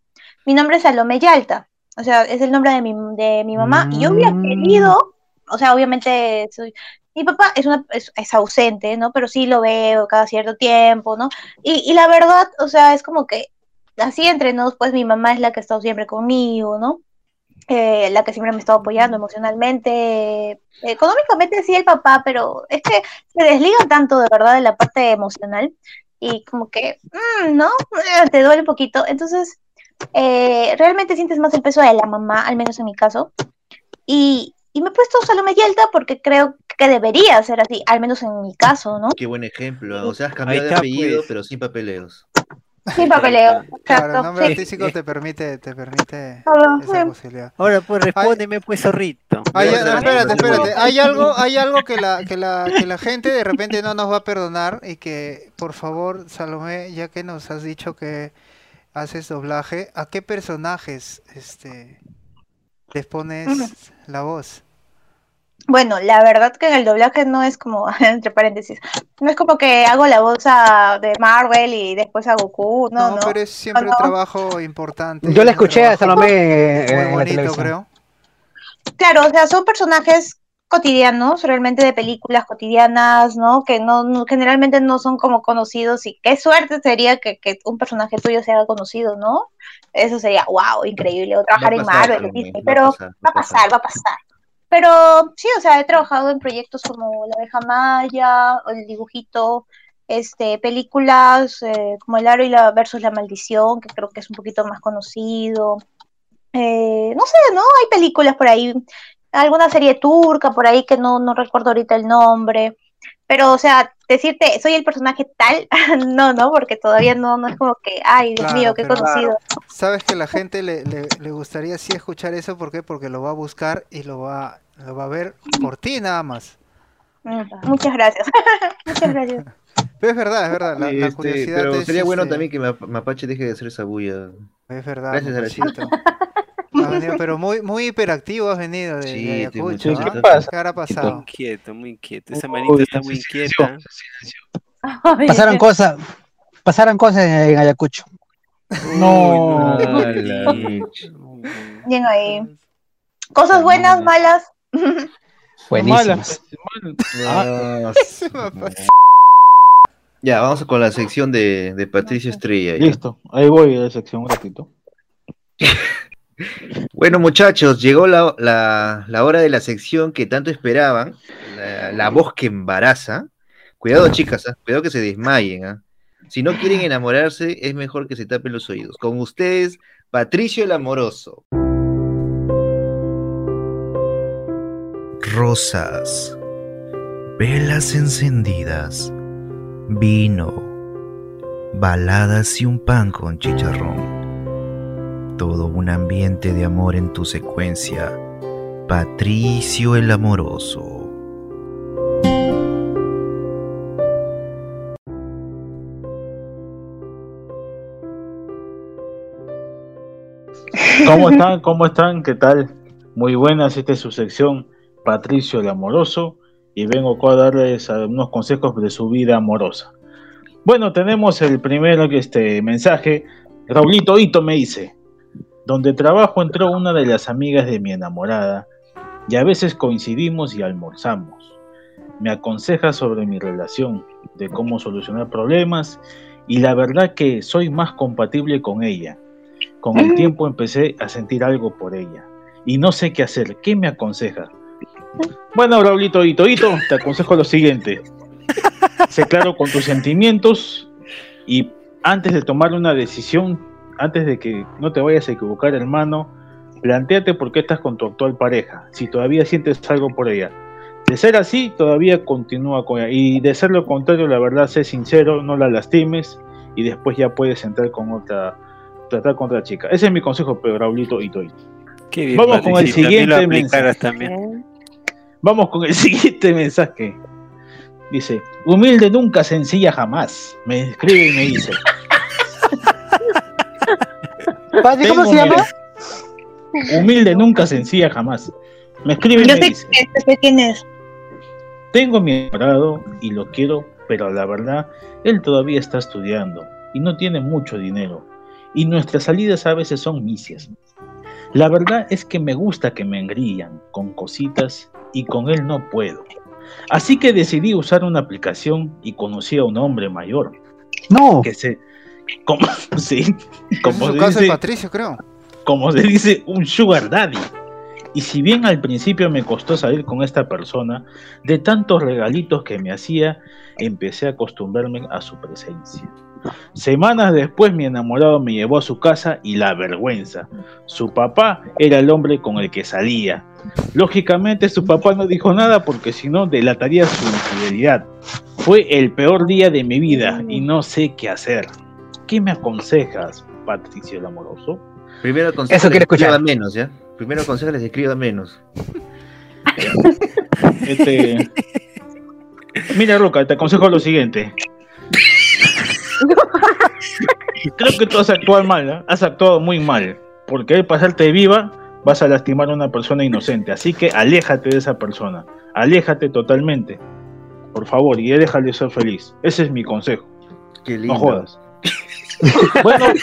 mi nombre es Salomé Yalta, o sea, es el nombre de mi, de mi mamá, y yo hubiera querido, o sea, obviamente soy, mi papá es, una, es, es ausente, ¿no? Pero sí lo veo cada cierto tiempo, ¿no? Y, y la verdad, o sea, es como que así entre nos, pues mi mamá es la que ha estado siempre conmigo, ¿no? Eh, la que siempre me ha estado apoyando emocionalmente, económicamente sí el papá, pero es que se desligan tanto de verdad de la parte emocional y como que, mm, ¿no? Eh, Te duele un poquito. Entonces, eh, realmente sientes más el peso de la mamá, al menos en mi caso. Y, y me he puesto Salomé Yelta porque creo que debería ser así, al menos en mi caso, ¿no? Qué buen ejemplo. O sea, has cambiado de apellido, pues. pero sin papeleos. Sin papeleo, Claro, el nombre sí. artístico te permite, te permite esa sí. posibilidad. Ahora, pues respóndeme, pues, Zorrito. Hay- espérate, espérate. Hay algo, hay algo que la, que la, que la gente de repente no nos va a perdonar y que, por favor, Salomé, ya que nos has dicho que haces doblaje, ¿a qué personajes, este, les pones la voz? Bueno, la verdad que en el doblaje no es como, entre paréntesis, no es como que hago la voz a- de Marvel y después a Goku, no, no. pero es siempre un no. trabajo importante. Yo la escuché a trabajo Salomé en Muy la bonito, creo. Claro, o sea, son personajes cotidianos, realmente de películas cotidianas, ¿no? Que no, no- generalmente no son como conocidos y qué suerte sería que, que un personaje tuyo sea conocido, ¿no? Eso sería, wow, increíble, o trabajar en Marvel, Salomé, Disney, va a pero pasar, va a pasar, va a pasar. Pero sí, o sea, he trabajado en proyectos como La abeja maya, El dibujito, este, películas eh, como El aro y la versus la maldición, que creo que es un poquito más conocido. Eh, no sé, ¿no? Hay películas por ahí, alguna serie turca por ahí que no, no recuerdo ahorita el nombre. Pero, o sea, decirte, soy el personaje tal, no, no, porque todavía no, no es como que, ay, Dios Claro, mío, qué conocido. Sabes que la gente le, le, le gustaría sí escuchar eso, ¿por qué? Porque lo va a buscar y lo va, lo va a ver por ti nada más. Mm, Muchas gracias. Muchas gracias. Pero es verdad, es verdad, la, la Este, curiosidad pero es, sería bueno este, también que Map- Mapache deje de hacer esa bulla. Es verdad, Gracias. Venido, pero muy, muy hiperactivo has venido de, Sí, de estoy Ayacucho, ¿ah? ¿Qué pasa? ¿Qué habrá Muy pasado? inquieto, muy inquieto. Esa manita está muy inquieta. Pasaron cosas, pasaron cosas en Ayacucho. No. Uy. Bien ahí. Cosas buenas, malas. Buenísimas. Ya, vamos con la sección de, de Patricio Estrella. ya. Listo, ahí voy a la sección un ratito. Bueno, muchachos, llegó la, hora de la sección que tanto esperaban, la, la voz que embaraza. Cuidado, chicas, ¿ah? cuidado que se desmayen. ¿ah? Si no quieren enamorarse, es mejor que se tapen los oídos. Con ustedes, Patricio el Amoroso. Rosas, velas encendidas, vino, baladas y un pan con chicharrón todo un ambiente de amor en tu secuencia. Patricio el Amoroso. ¿Cómo están? ¿Cómo están? ¿Qué tal? Muy buenas, esta es su sección Patricio el Amoroso y vengo a darles unos consejos de su vida amorosa. Bueno, tenemos el primero que este mensaje. Raulito Ito me dice, donde trabajo entró una de las amigas de mi enamorada y a veces coincidimos y almorzamos. Me aconseja sobre mi relación, de cómo solucionar problemas y la verdad que soy más compatible con ella. Con el tiempo empecé a sentir algo por ella y no sé qué hacer. ¿Qué me aconseja? Bueno, Raulito Ito, Ito, te aconsejo lo siguiente. Sé claro con tus sentimientos y antes de tomar una decisión, antes de que no te vayas a equivocar, hermano, planteate por qué estás con tu actual pareja, si todavía sientes algo por ella. De ser así, todavía continúa con ella. Y de ser lo contrario, la verdad, sé sincero, no la lastimes y después ya puedes entrar con otra, tratar con otra chica. Ese es mi consejo, pero Raulito y Toy. Qué bien, Vamos con el siguiente mensaje. también. Vamos con el siguiente mensaje. Dice, humilde nunca, sencilla jamás. Me escribe y me dice. Pati, ¿Cómo "Tengo se llama? mi- Humilde nunca, sencilla jamás. Me escribe y Yo me sé, dice, quién es. tengo mi enamorado y lo quiero, pero la verdad, él todavía está estudiando y no tiene mucho dinero. Y nuestras salidas a veces son misias. La verdad es que me gusta que me engrían con cositas y con él no puedo. Así que decidí usar una aplicación y conocí a un hombre mayor No. que se como sí, como es se caso dice, Patricio, creo. como se dice, un sugar daddy. Y si bien al principio me costó salir con esta persona, de tantos regalitos que me hacía, empecé a acostumbrarme a su presencia. Semanas después mi enamorado me llevó a su casa y la vergüenza. Su papá era el hombre con el que salía. Lógicamente su papá no dijo nada porque si no delataría su infidelidad. Fue el peor día de mi vida y no sé qué hacer. ¿Qué me aconsejas, Patricio el Amoroso? Primero consejo Eso les quiero escuchar. escriba menos, ¿ya? Primero consejo les escriba menos. Este... Mira, Roca, te aconsejo lo siguiente. Creo que tú has actuado mal, ¿eh? has actuado muy mal. Porque al pasarte viva vas a lastimar a una persona inocente. Así que aléjate de esa persona. Aléjate totalmente. Por favor, y déjale ser feliz. Ese es mi consejo. Qué lindo. No jodas. Bueno,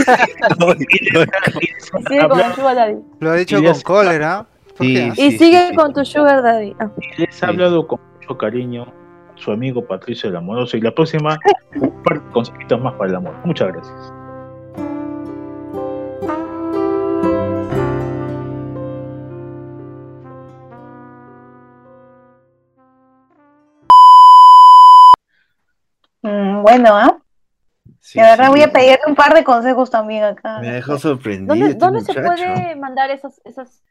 Sigue con el Sugar Daddy. Lo ha dicho con cólera. Sí. Y sigue con tu Sugar Daddy. Ah. les ha hablado con mucho cariño su amigo Patricio el Amoroso. Y la próxima, un par de consejitos más para el amor. Muchas gracias. Mm, bueno, ¿ah? Sí, de verdad sí. voy a pedirle un par de consejos también acá. Me dejado sorprendido. ¿Dónde, este dónde se puede mandar esas, esas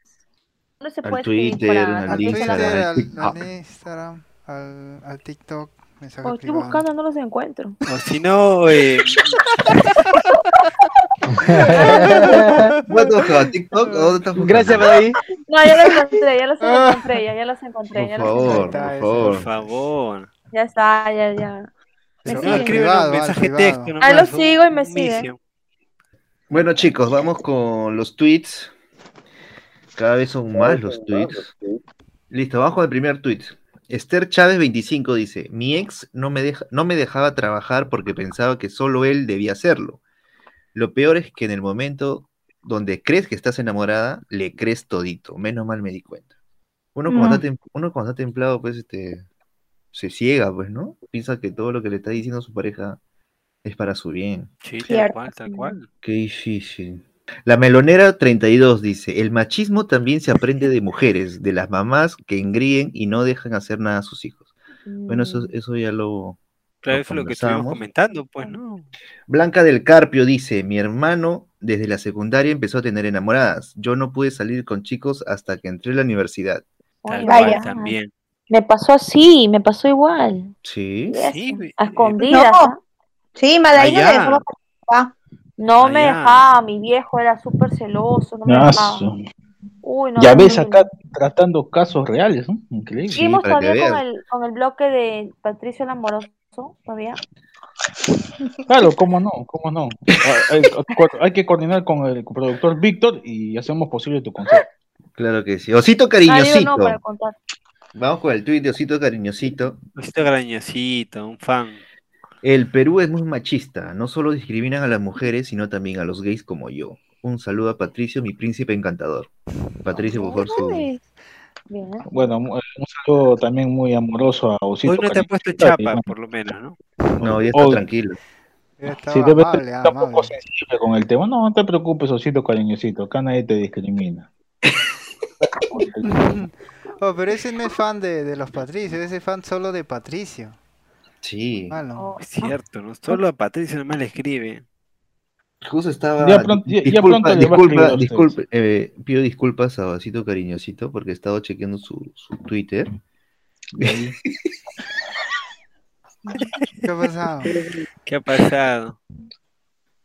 ¿Dónde se Al puede Twitter, para al Twitter, al, TikTok. al Instagram, al, al TikTok. Mensaje Oh, estoy privado. buscando, no los encuentro. O si no, eh, ¿Cuánto? ¿TikTok o dónde estás buscando? Gracias, Madaí. No, ya los encontré, ya los encontré, ya, ya los encontré. Por Ya, los favor, encontré. por favor. por favor. ya está, ya, ya. Me Si no, Privado, mensaje texto. Nomás, lo sigo y me sigue. Bueno, chicos, vamos con los tweets. Cada vez son más los tweets. Listo, vamos con el primer tweet. Esther Chávez 25 dice, mi ex no me, deja, no me dejaba trabajar porque pensaba que solo él debía hacerlo. Lo peor es que en el momento donde crees que estás enamorada, le crees todito. Menos mal me di cuenta. Uno cuando, Mm. está, tem- uno cuando está templado, pues, este, se ciega, pues, ¿no? Piensa que todo lo que le está diciendo su pareja es para su bien. Sí, tal cual, tal cual. Qué difícil. La melonera 32 dice, el machismo también se aprende de mujeres, de las mamás que engríen y no dejan hacer nada a sus hijos. Bueno, eso, Mm. eso ya lo... Claro, Lo eso es lo que estuvimos comentando, pues, ¿no? Blanca del Carpio dice, mi hermano desde la secundaria empezó a tener enamoradas. Yo no pude salir con chicos hasta que entré a la universidad. Tal Vaya. cual también. Me pasó así, me pasó igual. Sí. Sí, Eso, eh, a escondidas. No. ¿ah? Sí, Ah, me dejaba participar. No me Ah, dejaba, mi viejo era súper celoso, no me Ah, dejaba. Uy, no, Ya no, ves no, no. acá tratando casos reales, ¿no? Increíble. Sí, Seguimos que todavía con el, con el bloque de Patricio el Amoroso, todavía. Claro, cómo no, cómo no. Ah, Hay, hay que coordinar con el productor Víctor y hacemos posible tu consejo. Claro que sí. Osito Ah, cariñosito. no para contar. Vamos con el tuit de Osito cariñosito. Osito Grañosito, un fan. El Perú es muy machista. No solo discriminan a las mujeres, sino también a los gays como yo. Un saludo a Patricio, mi príncipe encantador. Patricio, por favor, su... Bien. Bueno, mu- un saludo también muy amoroso a Osito. Hoy no te ha puesto Cariñosito, chapa, por lo menos, ¿no? No, ya está Oh. tranquilo. Ya estaba Sí, debe amable, ah, un poco amable. sensible con el tema. No, no te preocupes, Osito cariñosito. Acá nadie te discrimina. Oh, pero ese no es fan de, de los Patricios, ese es fan solo de Patricio. Sí. Malo. Oh, Es cierto, ¿no? Solo a Patricio nomás le escribe. Justo estaba. Ya pronto- ya- ya disculpa, disculpa, eh, pido disculpas a Osito cariñosito porque he estado chequeando su, su Twitter. ¿Qué ha pasado? ¿Qué ha pasado?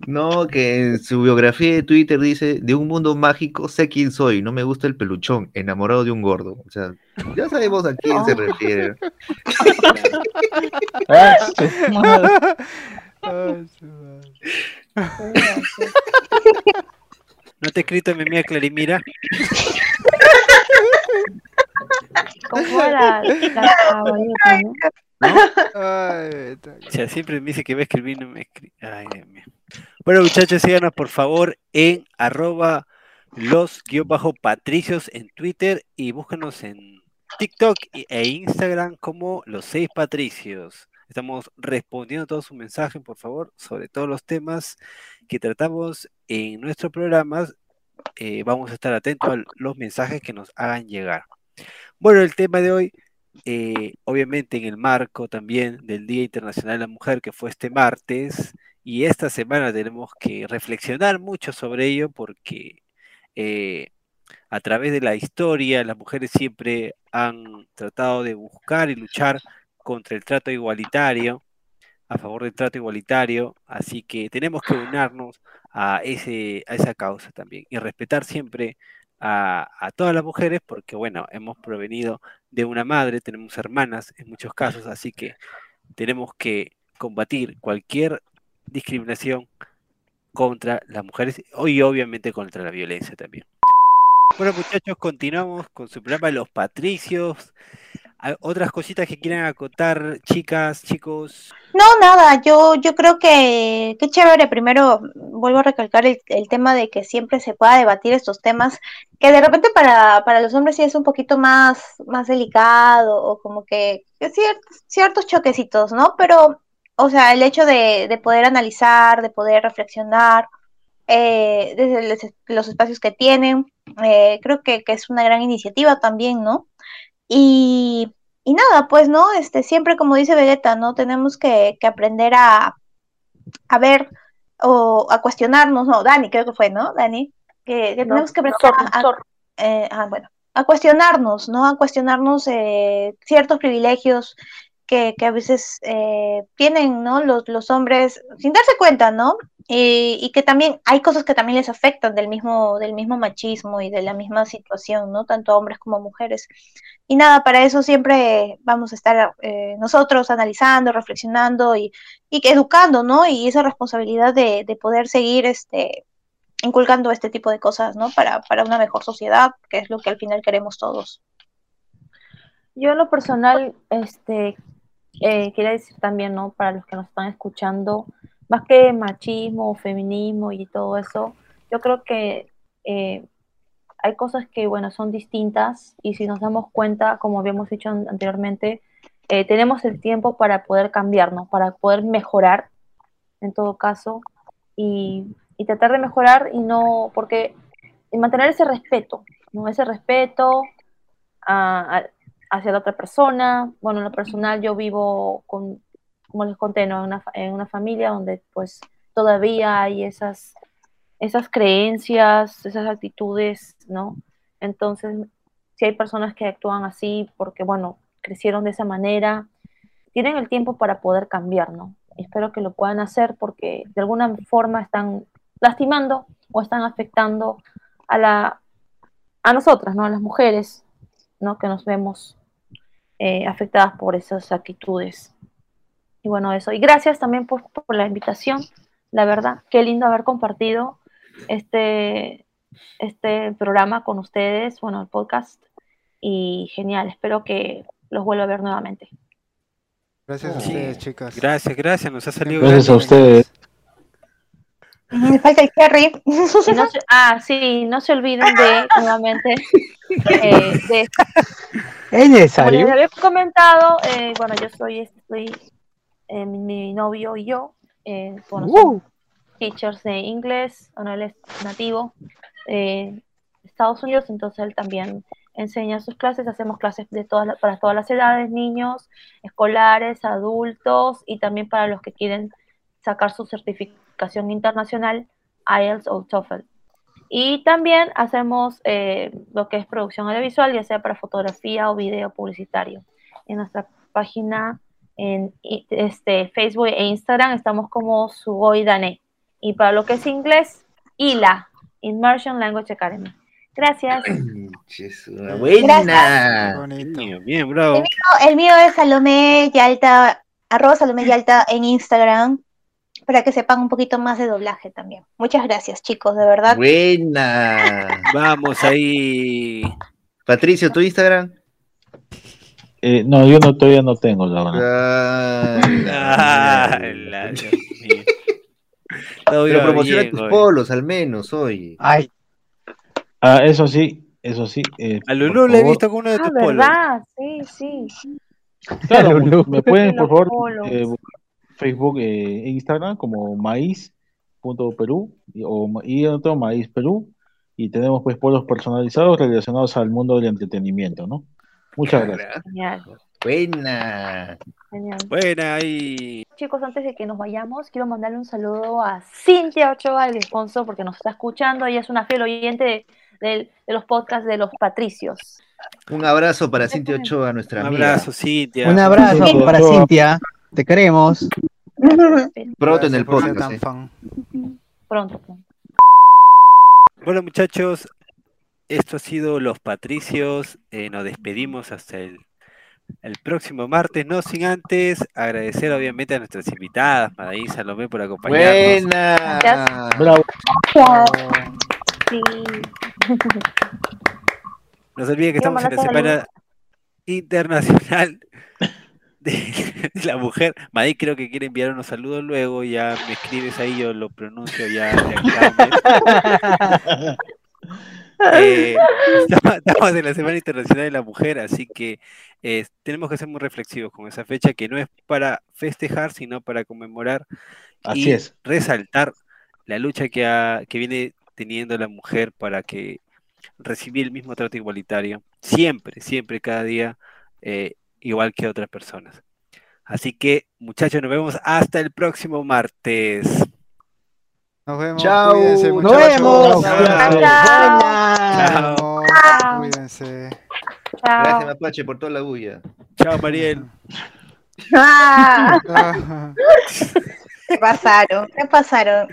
No, que en su biografía de Twitter dice, de un mundo mágico sé quién soy, no me gusta el peluchón, enamorado de un gordo. O sea, ya sabemos a quién se refiere. Ah, su madre. Ay, su madre. ¿No te he escrito mi amiga Clarimira? ¿Cómo era la caballota, no? Ay, está- O sea, siempre me dice que va a escribir y no me escribe. Ay, Dios mío. Bueno, muchachos, síganos por favor en arroba los guion bajo patricios en Twitter y búscanos en TikTok e Instagram como los seis patricios. Estamos respondiendo todos sus mensajes, por favor, sobre todos los temas que tratamos en nuestros programas. Eh, vamos a estar atentos a los mensajes que nos hagan llegar. Bueno, el tema de hoy eh, obviamente en el marco también del Día Internacional de la Mujer que fue este martes y esta semana tenemos que reflexionar mucho sobre ello porque eh, a través de la historia las mujeres siempre han tratado de buscar y luchar contra el trato igualitario, a favor del trato igualitario, así que tenemos que unirnos a, ese, a esa causa también y respetar siempre a, a todas las mujeres porque, bueno, hemos provenido de una madre, tenemos hermanas en muchos casos, así que tenemos que combatir cualquier discriminación contra las mujeres y obviamente contra la violencia también. Bueno muchachos, continuamos con su programa Los Patricios. ¿Hay ¿Otras cositas que quieran acotar, chicas, chicos? No, nada, yo, yo creo que qué chévere. Primero, vuelvo a recalcar el, el tema de que siempre se pueda debatir estos temas, que de repente para, para los hombres sí es un poquito más, más delicado, o como que, que ciertos, ciertos choquecitos, ¿no? Pero, o sea, el hecho de, de poder analizar, de poder reflexionar, eh, desde los, los espacios que tienen, eh, creo que, que es una gran iniciativa también, ¿no? Y, y nada, pues, ¿no? Este, siempre como dice Vegeta, ¿no? Tenemos que, que aprender a, a ver o a cuestionarnos, no, Dani, creo que fue, ¿no? Dani, que, que No, tenemos que aprender a, eh, ah, bueno, a cuestionarnos, ¿no? A cuestionarnos eh, ciertos privilegios que, que a veces eh, tienen, ¿no? Los, los hombres sin darse cuenta, ¿no? Y, y que también hay cosas que también les afectan del mismo, del mismo machismo y de la misma situación, ¿no? Tanto hombres como mujeres. Y nada, para eso siempre vamos a estar eh, nosotros analizando, reflexionando y, y educando, ¿no? Y esa responsabilidad de, de poder seguir este, inculcando este tipo de cosas, ¿no? Para, para una mejor sociedad, que es lo que al final queremos todos. Yo en lo personal, este, eh, quería decir también, ¿no? Para los que nos están escuchando, más que machismo, feminismo y todo eso, yo creo que eh, hay cosas que, bueno, son distintas y si nos damos cuenta, como habíamos dicho an- anteriormente, eh, tenemos el tiempo para poder cambiarnos, para poder mejorar, en todo caso, y, y tratar de mejorar y no, porque y mantener ese respeto, ¿no? Ese respeto a- hacia la otra persona. Bueno, en lo personal yo vivo con, como les conté, ¿no? en, una, en una familia donde pues todavía hay esas, esas creencias, esas actitudes, ¿no? Entonces, si hay personas que actúan así porque, bueno, crecieron de esa manera, tienen el tiempo para poder cambiar, ¿no? Espero que lo puedan hacer porque de alguna forma están lastimando o están afectando a la a nosotras, ¿no? A las mujeres, ¿no? Que nos vemos eh, afectadas por esas actitudes. Y bueno, eso. Y gracias también por, por la invitación. La verdad, qué lindo haber compartido este, este programa con ustedes, bueno, el podcast. Y genial, espero que los vuelva a ver nuevamente. Gracias a Sí. ustedes, chicas. Gracias, gracias, nos ha salido Gracias a ustedes. Me falta el Harry. Y no se- ah, sí, no se olviden de, nuevamente, eh, de Es Como les necesario. había comentado, eh, bueno, yo soy, estoy, eh, mi, mi novio y yo, eh, bueno, Uh. somos teachers de inglés, bueno, él es nativo de Estados Unidos, entonces él también enseña sus clases, hacemos clases de todas para todas las edades, niños, escolares, adultos y también para los que quieren sacar su certificación internacional IELTS o TOEFL. Y también hacemos eh, lo que es producción audiovisual, ya sea para fotografía o video publicitario. En nuestra página en este, Facebook e Instagram estamos como Sugoi Dane. Y para lo que es inglés, ILA, Immersion Language Academy. Gracias. Una buena. Bonito. Bien, bravo. No, el mío es Salomé Yalta, arroba Salomé Yalta en Instagram, para que sepan un poquito más de doblaje también. Muchas gracias, chicos, de verdad. Buena. Vamos ahí. Patricio, ¿tu Instagram? Eh, no, yo no, todavía no tengo, la verdad. Ah, la- Pero iba promociona bien, tus oye. polos, al menos, oye. Ay, Ah, eso sí, eso sí. eh, A Lulú le he visto con uno de Ah, tus polos. ¿verdad? Sí, sí. Claro, Lulú. me pueden, por favor, eh, Facebook e Instagram como maíz.perú y, y otro maíz Perú. Y tenemos pues polos personalizados relacionados al mundo del entretenimiento, ¿no? Muchas gracias. Genial, Buena. genial. Buena ahí. Chicos, antes de que nos vayamos, quiero mandarle un saludo a Cintia Ochoa de Alfonso porque nos está escuchando. Ella es una fiel oyente de, de- de los podcasts de los Patricios. Un abrazo para Cintia Ochoa, nuestra Un amiga. abrazo, Cintia. un abrazo para Cintia. Te queremos. Pronto en el podcast. eh. Pronto, pronto. Bueno, muchachos, esto ha sido Los Patricios. Eh, nos despedimos hasta el, el próximo martes, no sin antes agradecer obviamente a nuestras invitadas, Madaí Salomé, por acompañarnos. Buena. Gracias. Bravo. Sí. No se olviden que Quiero estamos en la Semana Internacional de, de la Mujer. Madí creo que quiere enviar unos saludos luego, ya me escribes ahí, yo lo pronuncio ya. ya Eh, estamos, estamos en la Semana Internacional de la Mujer, así que eh, tenemos que ser muy reflexivos con esa fecha que no es para festejar, sino para conmemorar Así y es. resaltar la lucha que, ha- que viene teniendo la mujer para que recibir el mismo trato igualitario, siempre, siempre, cada día, eh, igual que otras personas. Así que, muchachos, nos vemos hasta el próximo martes. Nos vemos. Chao. Cuídense, Nos muchachos. vemos. Chao. Buenas. Nos vemos. Chao. Cuídense. Chao. Gracias, Mapache, por toda la bulla. Chao, Mariel. Ah, Ah, ¿Qué pasaron? ¿Qué pasaron?